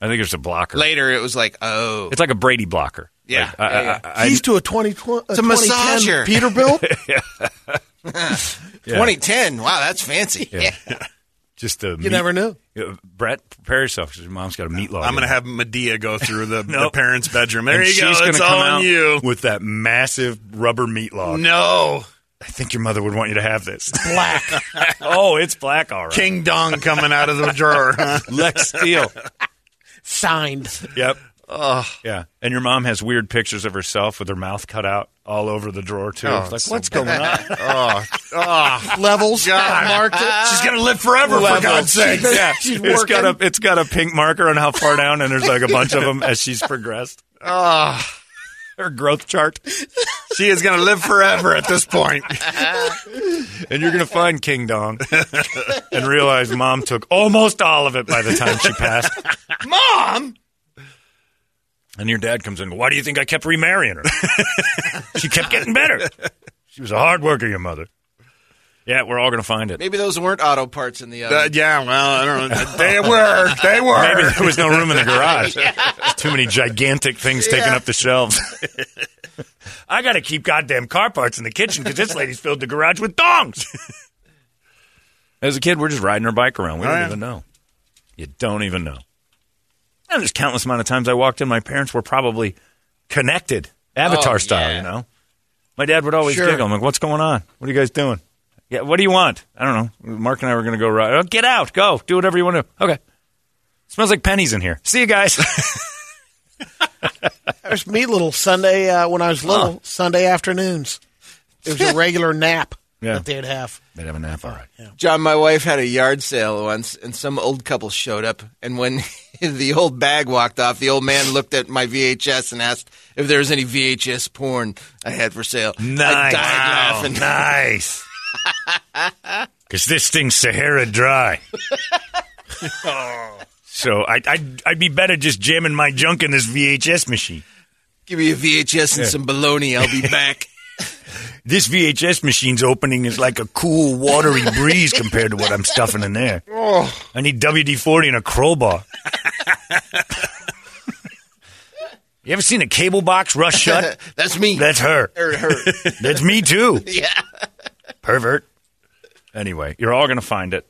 I think it's a blocker. Later, it was like, oh, It's like a Brady blocker. Yeah. Like, I, Yeah, I, I, He's to a 20, tw- It's a 2010 massager. Peterbilt. <laughs> <laughs> 2010. Wow, that's fancy. Yeah. <laughs> just a You never knew. Uh, Brett, prepare yourself because your mom's got a meat log. I'm going to have Medea go through the, the parents' bedroom. There And you go. she's gonna It's come all out on you. with that massive rubber meat log. No. I think your mother would want you to have this. Black. <laughs> oh, it's black, all right. King Dong coming out of the drawer. Lex Steele. Signed. Yep. Yeah. And your mom has weird pictures of herself with her mouth cut out all over the drawer too. Oh, It's like, it's what's so going on? <laughs> oh, oh. Levels. Marked it. She's going to live forever, for God's sake. Yeah. She's It's got a it's got a pink marker on how far down, and there's like a bunch of them as she's progressed. Oh, Her growth chart, she is going to live forever at this point. and you're gonna find King Dong, <laughs> and realize mom took almost all of it by the time she passed. Mom, And your dad comes in. Why do you think I kept remarrying her? she kept getting better. She was a hard worker, your mother. Yeah, we're all gonna find it. maybe those weren't auto parts in the oven. Uh, yeah, well, I don't know. They were. They were. Maybe there was no room in the garage. <laughs> There's too many gigantic things taking up the shelves. <laughs> I got to keep goddamn car parts in the kitchen because this lady's filled the garage with dongs. <laughs> As a kid, we're just riding our bike around. We Oh, don't yeah. even know. You don't even know. And there's countless amount of times I walked in. My parents were probably connected, Avatar Oh, style. yeah. You know, my dad would always Sure. giggle. I'm like, "What's going on? What are you guys doing? Yeah, what do you want? I don't know. Mark and I were going to go ride. Oh, get out, go, do whatever you want to. do. Okay. Smells like pennies in here. See you guys. <laughs> There's me little Sunday uh, when I was little. Sunday afternoons. It was a <laughs> regular nap Yeah. that they'd have. They'd have a nap, all right. John, my wife had a yard sale once, and some old couple showed up. And when <laughs> the old bag walked off, the old man looked at my VHS and asked if there was any VHS porn I had for sale. I Nice. died laughing. Nice. <laughs> Because this thing's Sahara dry. <laughs> <laughs> so I, I'd, I'd be better just jamming my junk in this VHS machine. Give me a VHS and some bologna. I'll be back. This VHS machine's opening is like a cool, watery breeze compared to what I'm stuffing in there. Oh. I need WD 40 and a crowbar. you ever seen a cable box rush shut? That's me. That's her. Or her. That's me too. yeah. Pervert. Anyway, you're all going to find it.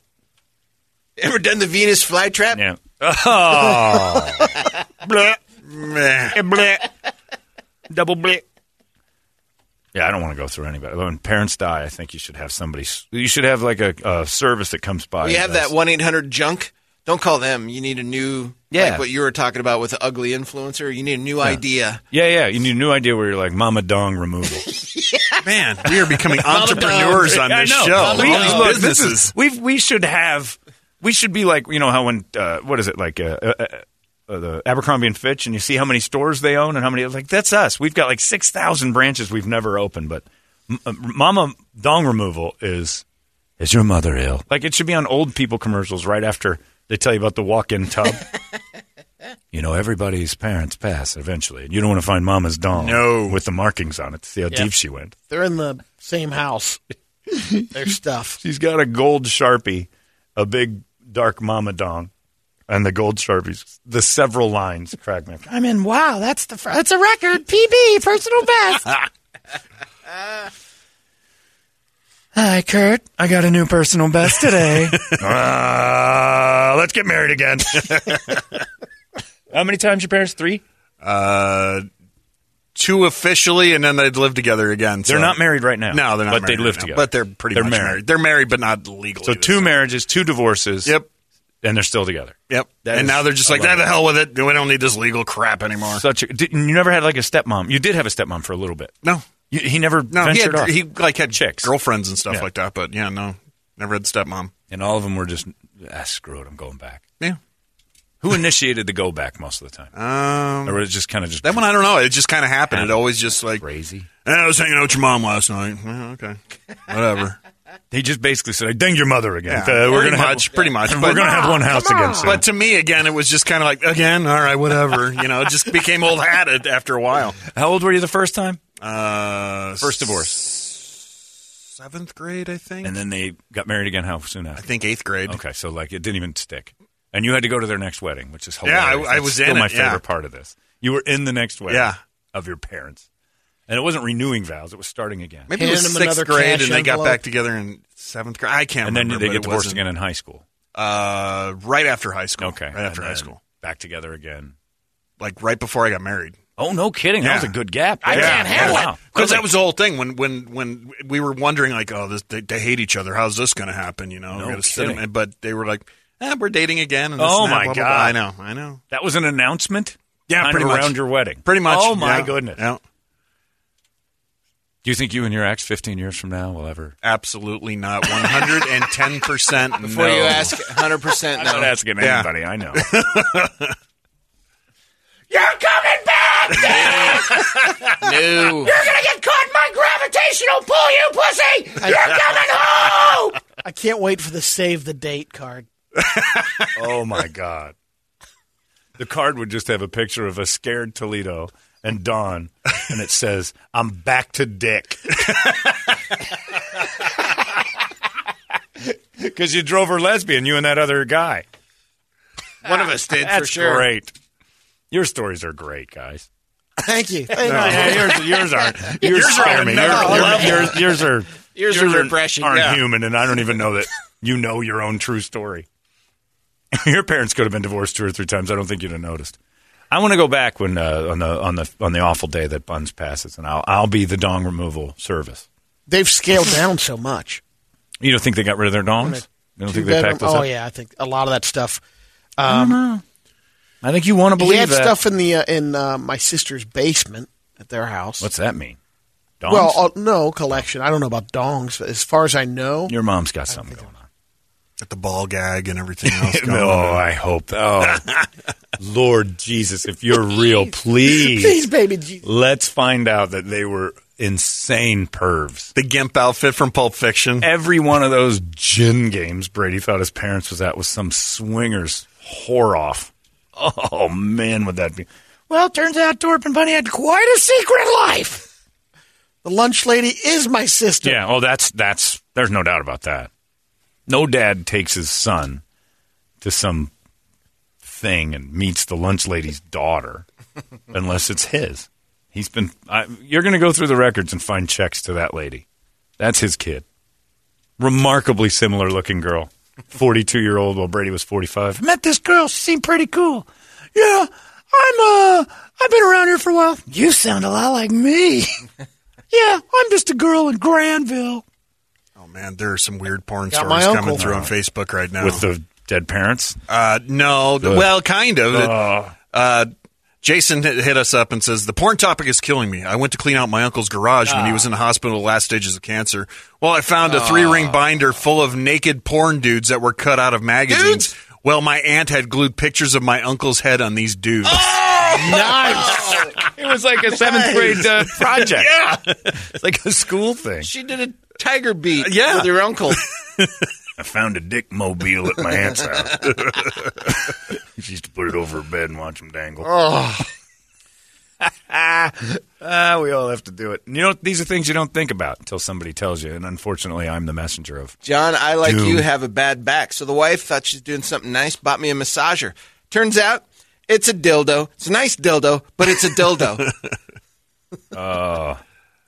Ever done the Venus flytrap? Yeah. Oh. <laughs> Bleh. Meh. Eh, bleh. Double bleh. Yeah, I don't want to go through anybody. When parents die, I think you should have somebody. You should have like a, a service that comes by. You have does- that one eight hundred junk. Don't call them. You need a new, Yeah. like what you were talking about with the ugly influencer. You need a new idea. Yeah, yeah. You need a new idea where you're like Mama Dong removal. <laughs> Man, we are becoming <laughs> entrepreneurs on this show. We, look, this is- we we should have. We should be like you know how when uh, what is it like uh, uh, uh, the Abercrombie and Fitch and you see how many stores they own and how many like that's us. We've got like six thousand branches we've never opened, but M- uh, Mama dong removal is is your mother ill? Like it should be on old people commercials right after they tell you about the walk-in tub. <laughs> you know, everybody's parents pass eventually, and you don't want to find Mama's dong No. with the markings on it to see how Yeah. deep she went. They're in the same house. <laughs> Their stuff. She's got a gold sharpie, a big dark Mama dong, and the gold sharpies. The several lines crack me. up. I mean, wow, that's the fir- that's a record. PB, personal best. <laughs> Hi, Kurt. I got a new personal best today. <laughs> Uh, let's get married again. <laughs> How many times your parents? Three. Uh, two officially, and then they'd live together again. They're not married right now. No, they're not. But they married live right now. together. But they're pretty They're much married. married. They're married, but not legally. So two same. marriages, two divorces. Yep. And they're still together. Yep. That and now they're just like, lot. "Ah, the hell with it. We don't need this legal crap anymore. Such a. Did, you never had like a stepmom. You did have a stepmom for a little bit. no, You, he never no. He, had, off. he like had Chicks. girlfriends and stuff Yeah. like that. But yeah, no, never had stepmom. and all of them were just ah, screw it. I'm going back. Yeah. Who initiated the go back most of the time, Um, or was it just kind of just that one I don't know. It just kind of happened. It always just like, crazy? "Eh, I was hanging out with your mom last night. Okay, whatever. <laughs> He just basically said, "I dinged your mother again. Yeah, Uh, we're gonna much, have, pretty much. We're gonna have one house again soon." But to me, again, it was just kind of like, again, all right, whatever. You know, it just became old hat after a while. How old were you the first time? Uh, First divorce. seventh grade, I think. And then they got married again. How soon after? I think eighth grade. Okay, so like it didn't even stick, and you had to go to their next wedding, which is hilarious. Yeah, I- I That's was still in my it, yeah. favorite part of this. You were in the next wedding, Yeah. of your parents, and it wasn't renewing vows; it was starting again. Maybe it was Hand him sixth another grade, cash and they got envelope. back together in seventh grade. I can't and then remember. they but get it divorced wasn't- again in high school. Uh, right after high school. Okay, right after and high then school. back together again. Like right before I got married. Oh no, kidding! That was a good gap. I there. can't handle Oh, it. wow. Because that was the whole thing when when when we were wondering like, oh, this, they, they hate each other. How's this going to happen? You know, No We gotta sit 'em- kidding. But they were like, eh, we're dating again. And this Oh, and my blah, blah, God. blah. I know, I know. that was an announcement. Yeah, pretty of much. around your wedding. Pretty much. Oh my yeah. goodness. Yeah, Do you think you and your ex, fifteen years from now, will ever? absolutely not. One hundred and ten percent. <laughs> Before you ask, 100% <laughs> I'm no. not asking Yeah. anybody. I know. <laughs> You're coming back! <laughs> No. You're gonna get caught in my gravitational pull, you pussy! You're coming home! I can't wait for the save the date card. <laughs> Oh my god. The card would just have a picture of a scared Toledo and Dawn, and it says, "I'm back to Dick." <laughs> Because you drove her lesbian, you and that other guy. One of us did That's for sure. great. Your stories are great, guys. Thank you. Yeah, yours, yours aren't. <laughs> Yours, Yours are me. another Yours, yours, yours are Yours are refreshing, Aren't yeah. human, and I don't even know that you know your own true story. <laughs> your parents could have been divorced two or three times. I don't think you'd have noticed. I want to go back when uh, on the on the on the awful day that Buns passes, and I'll I'll be the dong removal service. They've scaled down so much. You don't think they got rid of their dongs? You don't think they packed those oh up? yeah, I think a lot of that stuff. I think you want to He believe had that. stuff in the uh, in uh, my sister's basement at their house. What's that mean? Dongs? well, uh, no collection. I don't know about dongs. But as far as I know, your mom's got something going on. At the ball gag and everything else. <laughs> going oh, on. I hope. Oh, <laughs> Lord Jesus, if you're real, please, please, baby, Jesus. let's find out that they were insane pervs. The gimp outfit from Pulp Fiction. Every one of those gin games Brady thought his parents was at was some swingers whore off. Oh man, would that be? Well, turns out Dorp and Bunny had quite a secret life. The lunch lady is my sister. Yeah. Oh, that's that's. There's no doubt about that. No dad takes his son to some thing and meets the lunch lady's daughter <laughs> unless it's his. He's been. I, you're going to go through the records and find checks to that lady. That's his kid. Remarkably similar looking girl. 42 year old while Brady was 45. Met this girl. She seemed pretty cool. Yeah, I'm, uh, I've been around here for a while. You sound a lot like me. <laughs> yeah, I'm just a girl in Granville. Oh man, there are some weird porn Got my stories coming through on Facebook right now. With the dead parents. uh, no, th- well, kind of. Uh. Uh, Jason hit, hit us up and says the porn topic is killing me. I went to clean out my uncle's garage when he was in the hospital, last stages of cancer. Well, I found a three ring binder full of naked porn dudes that were cut out of magazines. Well, my aunt had glued pictures of my uncle's head on these dudes. nice. It was like a seventh grade uh, project. yeah, it's like a school thing. She did a tiger beat Yeah. with her uncle. <laughs> I found a dick mobile at my aunt's house. <laughs> she used to put it over her bed and watch him dangle. <laughs> Ah, we all have to do it. And you know, these are things you don't think about until somebody tells you. And unfortunately, I'm the messenger of. John, I like Doom. you have a bad back. So the wife thought she's doing something nice, bought me a massager. Turns out it's a dildo. It's a nice dildo, but it's a dildo. <laughs> Oh.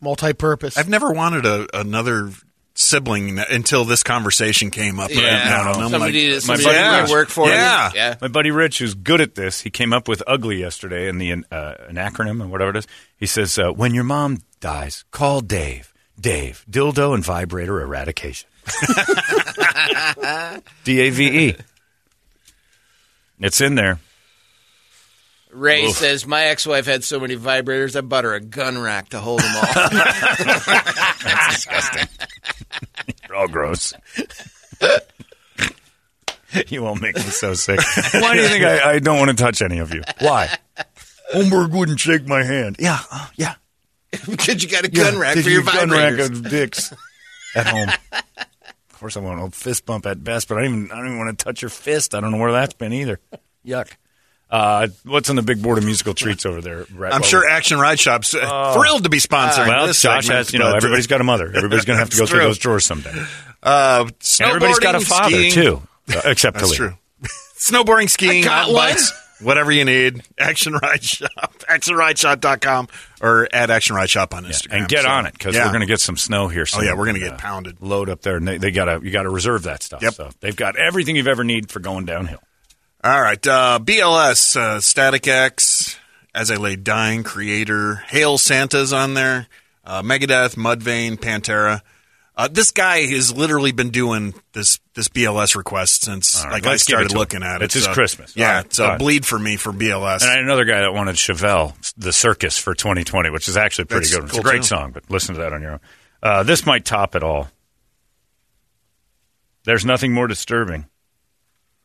Multi-purpose. I've never wanted a, another sibling until this conversation came up. Yeah. And I'm Somebody like, to- somebody buddy to to work for me. Yeah. Yeah. My buddy Rich, who's good at this, he came up with ugly yesterday in the uh, an acronym or whatever it is. He says, uh, "When your mom dies, call Dave. Dave, dildo and vibrator eradication. <laughs> D A V E. It's in there. Ray says, My ex wife had so many vibrators, I bought her a gun rack to hold them all. <laughs> You're all gross. <laughs> you won't make me so sick. <laughs> Why do you think I, I don't want to touch any of you? Why? Holmberg wouldn't shake my hand. Yeah, uh, yeah. because you got a gun rack for your you gun rack of dicks at home. of course, I want a fist bump at best, but I don't even I don't even want to touch your fist. I don't know where that's been either. Yuck. Uh, what's on the big board of musical treats over there? Brett? I'm What sure Action Ride Shop's uh, thrilled to be sponsoring Well, this Josh segment, has, you know, uh, everybody's got a mother. Everybody's going to have to <laughs> go That's through those drawers someday. Uh, And everybody's got a father, skiing. too, <laughs> uh, except That's true. <laughs> Snowboarding, skiing, got mountain one. bikes, whatever you need. Action Ride Shop, actionrideshop.com or at Action Ride Shop on Yeah, Instagram. and get So, on it because yeah. we're going to get some snow here soon. Oh, yeah, we're gonna And, get pounded. Load up there, and they, they got to you got to reserve that stuff. Yep. So they've got everything you've ever need for going downhill. All right, uh, BLS, uh, Static X, As I Lay Dying, Kreator, Hail Santa's on there, uh, Megadeth, Mudvayne, Pantera. Uh, this guy has literally been doing this this BLS request since right, like I let's give it started him. looking at it. It's his So, Christmas. Yeah, right, it's a ahead. bleed for me for BLS. And I had another guy that wanted Chevelle, the circus for 2020, which is actually pretty That's good. one. It's a great too. song, but listen to that on your own. Uh, this might top it all. There's nothing more disturbing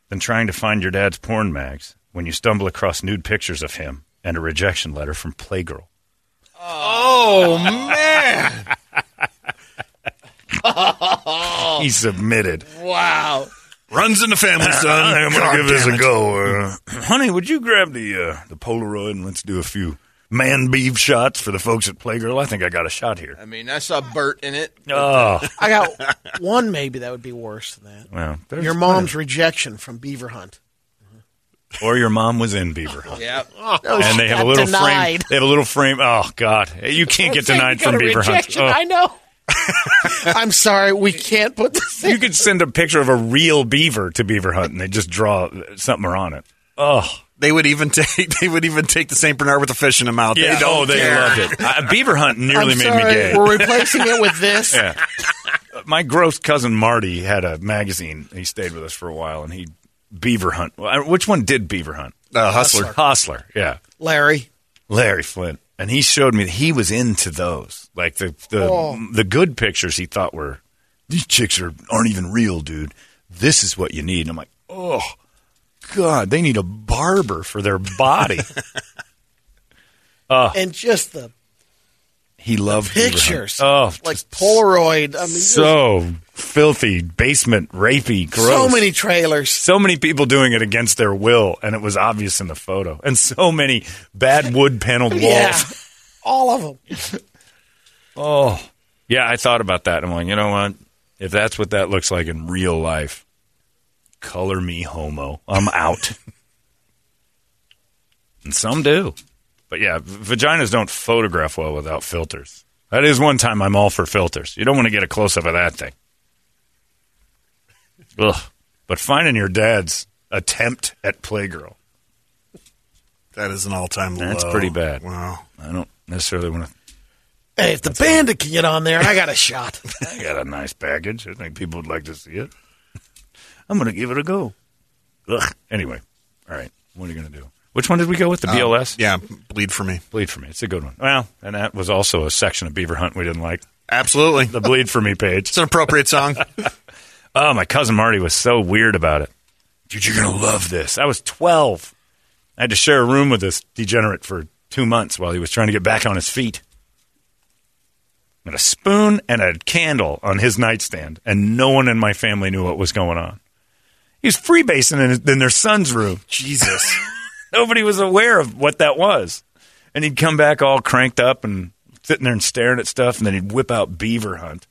than trying to find your dad's porn mags when you stumble across nude pictures of him and a rejection letter from Playgirl. oh man, <laughs> He submitted. Wow. runs in the family, <laughs> son. I'm gonna give this a go. Uh, <clears throat> honey, would you grab the uh, the Polaroid and let's do a few man beef shots for the folks at Playgirl? I think I got a shot here. I mean, I saw Bert in it. <laughs> Oh, I got one maybe that would be worse than that. well, Your mom's rejection from Beaver Hunt. or your mom was in Beaver Hunt. Yeah. <laughs> Oh, and they have a little denied. frame. They have a little frame. Oh God, <laughs> you can't get denied you got from a Beaver Hunt. Oh. I know. I'm sorry, we can't put this. You could send a picture of a real beaver to Beaver Hunt, and they just draw something on it. Oh, They would even <laughs> take they would even take the Saint Bernard with the fish in the mouth. yeah. They don't oh, they care. loved it. Uh, Beaver Hunt nearly I'm made sorry, me gay. We're replacing it with this. <laughs> Yeah. My gross cousin Marty had a magazine. He stayed with us for a while, and he Beaver Hunt. Which one did Beaver Hunt? Uh, Hustler. Hustler. Yeah. Larry. Larry Flynt, and he showed me that he was into those, like the the Oh. the good pictures. He thought were these chicks are aren't even real, dude. This is what you need. And I'm like, oh god, they need a barber for their body. <laughs> Oh. And just the he loved Beaver Hunt. pictures. Oh, like Polaroid. I mean, so filthy, basement, rapey, gross. so many trailers. so many people doing it against their will, and it was obvious in the photo. And so many bad wood paneled <laughs> walls. Yeah. All of them. Oh, yeah, I thought about that. I'm like, you know what? If that's what that looks like in real life, color me homo. I'm out. and some do. But yeah, v- vaginas don't photograph well without filters. That is one time I'm all for filters. You don't want to get a close up of that thing. Ugh. But finding your dad's attempt at Playgirl, That is an all time low. That's pretty bad. Wow. I don't necessarily want to. Hey, if the bandit can get on there, I got a shot. <laughs> I got a nice package. I think people would like to see it. I'm going to give it a go. Ugh. Anyway, all right. What are you going to do? Which one did we go with? The um, BLS? Yeah, bleed for me. Bleed for me. It's a good one. Well, and that was also a section of Beaver Hunt we didn't like. Absolutely. The Bleed for Me page. It's an appropriate song. <laughs> Oh, my cousin Marty was so weird about it. Dude, you're going to love this. I was 12. I had to share a room with this degenerate for two months while he was trying to get back on his feet. And a spoon and a candle on his nightstand, and no one in my family knew what was going on. He was freebasing in, in their son's room. Jesus. <laughs> Nobody was aware of what that was. And he'd come back all cranked up and sitting there and staring at stuff, and then he'd whip out Beaver Hunt.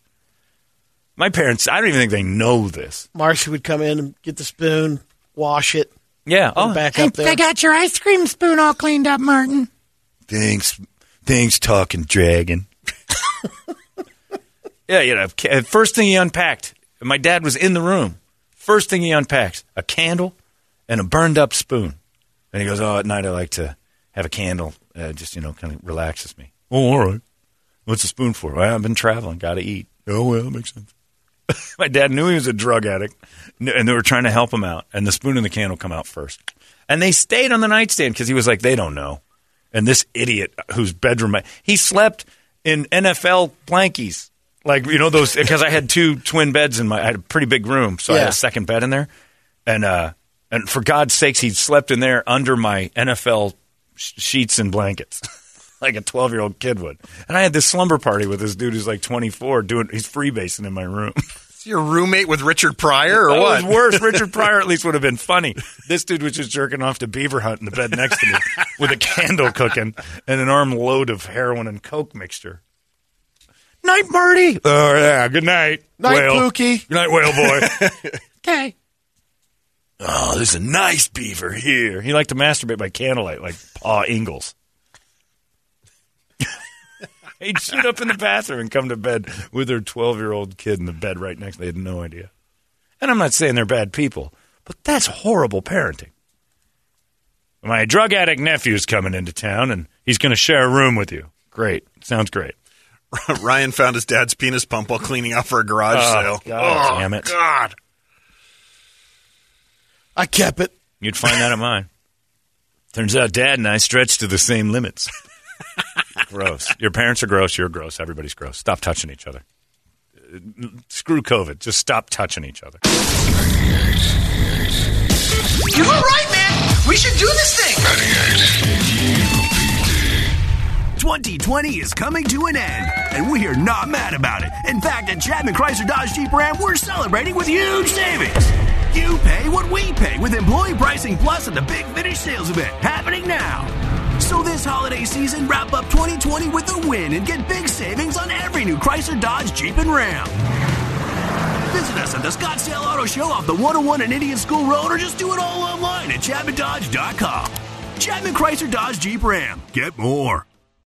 My parents, I don't even think they know this. Marcy would come in and get the spoon, wash it, Yeah. put it oh, back up there. they got your ice cream spoon all cleaned up, Martin. Thanks, thanks, talking dragon. <laughs> yeah, you know, first thing he unpacked, my dad was in the room. First thing he unpacks, a candle and a burned up spoon. And he goes, "Oh, at night I like to have a candle. Uh, just you know, kind of relaxes me." Oh, all right. What's the spoon for? Well, I've been traveling. Got to eat. Oh, well, that makes sense. <laughs> my dad knew he was a drug addict, and they were trying to help him out. And the spoon and the candle come out first. And they stayed on the nightstand because he was like, they don't know. And this idiot whose bedroom I, he slept in NFL blankies, like you know those because I had two twin beds in my I had a pretty big room, so I had Yeah. a second bed in there, and uh, and for God's sakes, he slept in there under my NFL sh- sheets and blankets. <laughs> Like a twelve-year-old kid would, and I had this slumber party with this dude who's like twenty-four, doing he's freebasing in my room. <laughs> Is your roommate with Richard Pryor or That what? was worse. Richard <laughs> Pryor at least would have been funny. This dude was just jerking off to beaver hunt in the bed next to me with a candle cooking and an armload of heroin and coke mixture. Night, Marty. Oh yeah. Good night. Night, whale. Pookie. Good night, whale boy. <laughs> Okay. oh, there's a nice beaver here. He liked to masturbate by candlelight, like Pa Ingalls. <laughs> He'd shoot up in the bathroom and come to bed with their 12 year old kid in the bed right next. They had no idea. And I'm not saying they're bad people, but that's horrible parenting. My drug addict nephew's coming into town and he's going to share a room with you. Great. Sounds great. <laughs> Ryan found his dad's penis pump while cleaning out for a garage Oh, sale. God damn it. God. I kept it. You'd find that at mine. Turns out dad and I stretch to the same limits. <laughs> gross. Your parents are gross. You're gross. Everybody's gross. Stop touching each other. Uh, Screw COVID. Just stop touching each other. You were right, man. We should do this thing. 2020 is coming to an end, and we are not mad about it. In fact, at Chapman Chrysler Dodge Jeep Ram, we're celebrating with huge savings. You pay what we pay with Employee Pricing Plus at the Big Finish Sales Event happening now. So this holiday season, wrap up 2020 with a win and get big savings on every new Chrysler Dodge Jeep and Ram. Visit us at the Scottsdale Auto Show off the 101 and Indian School Road or just do it all online at ChapmanDodge.com. Chapman Chrysler Dodge Jeep Ram. Get more.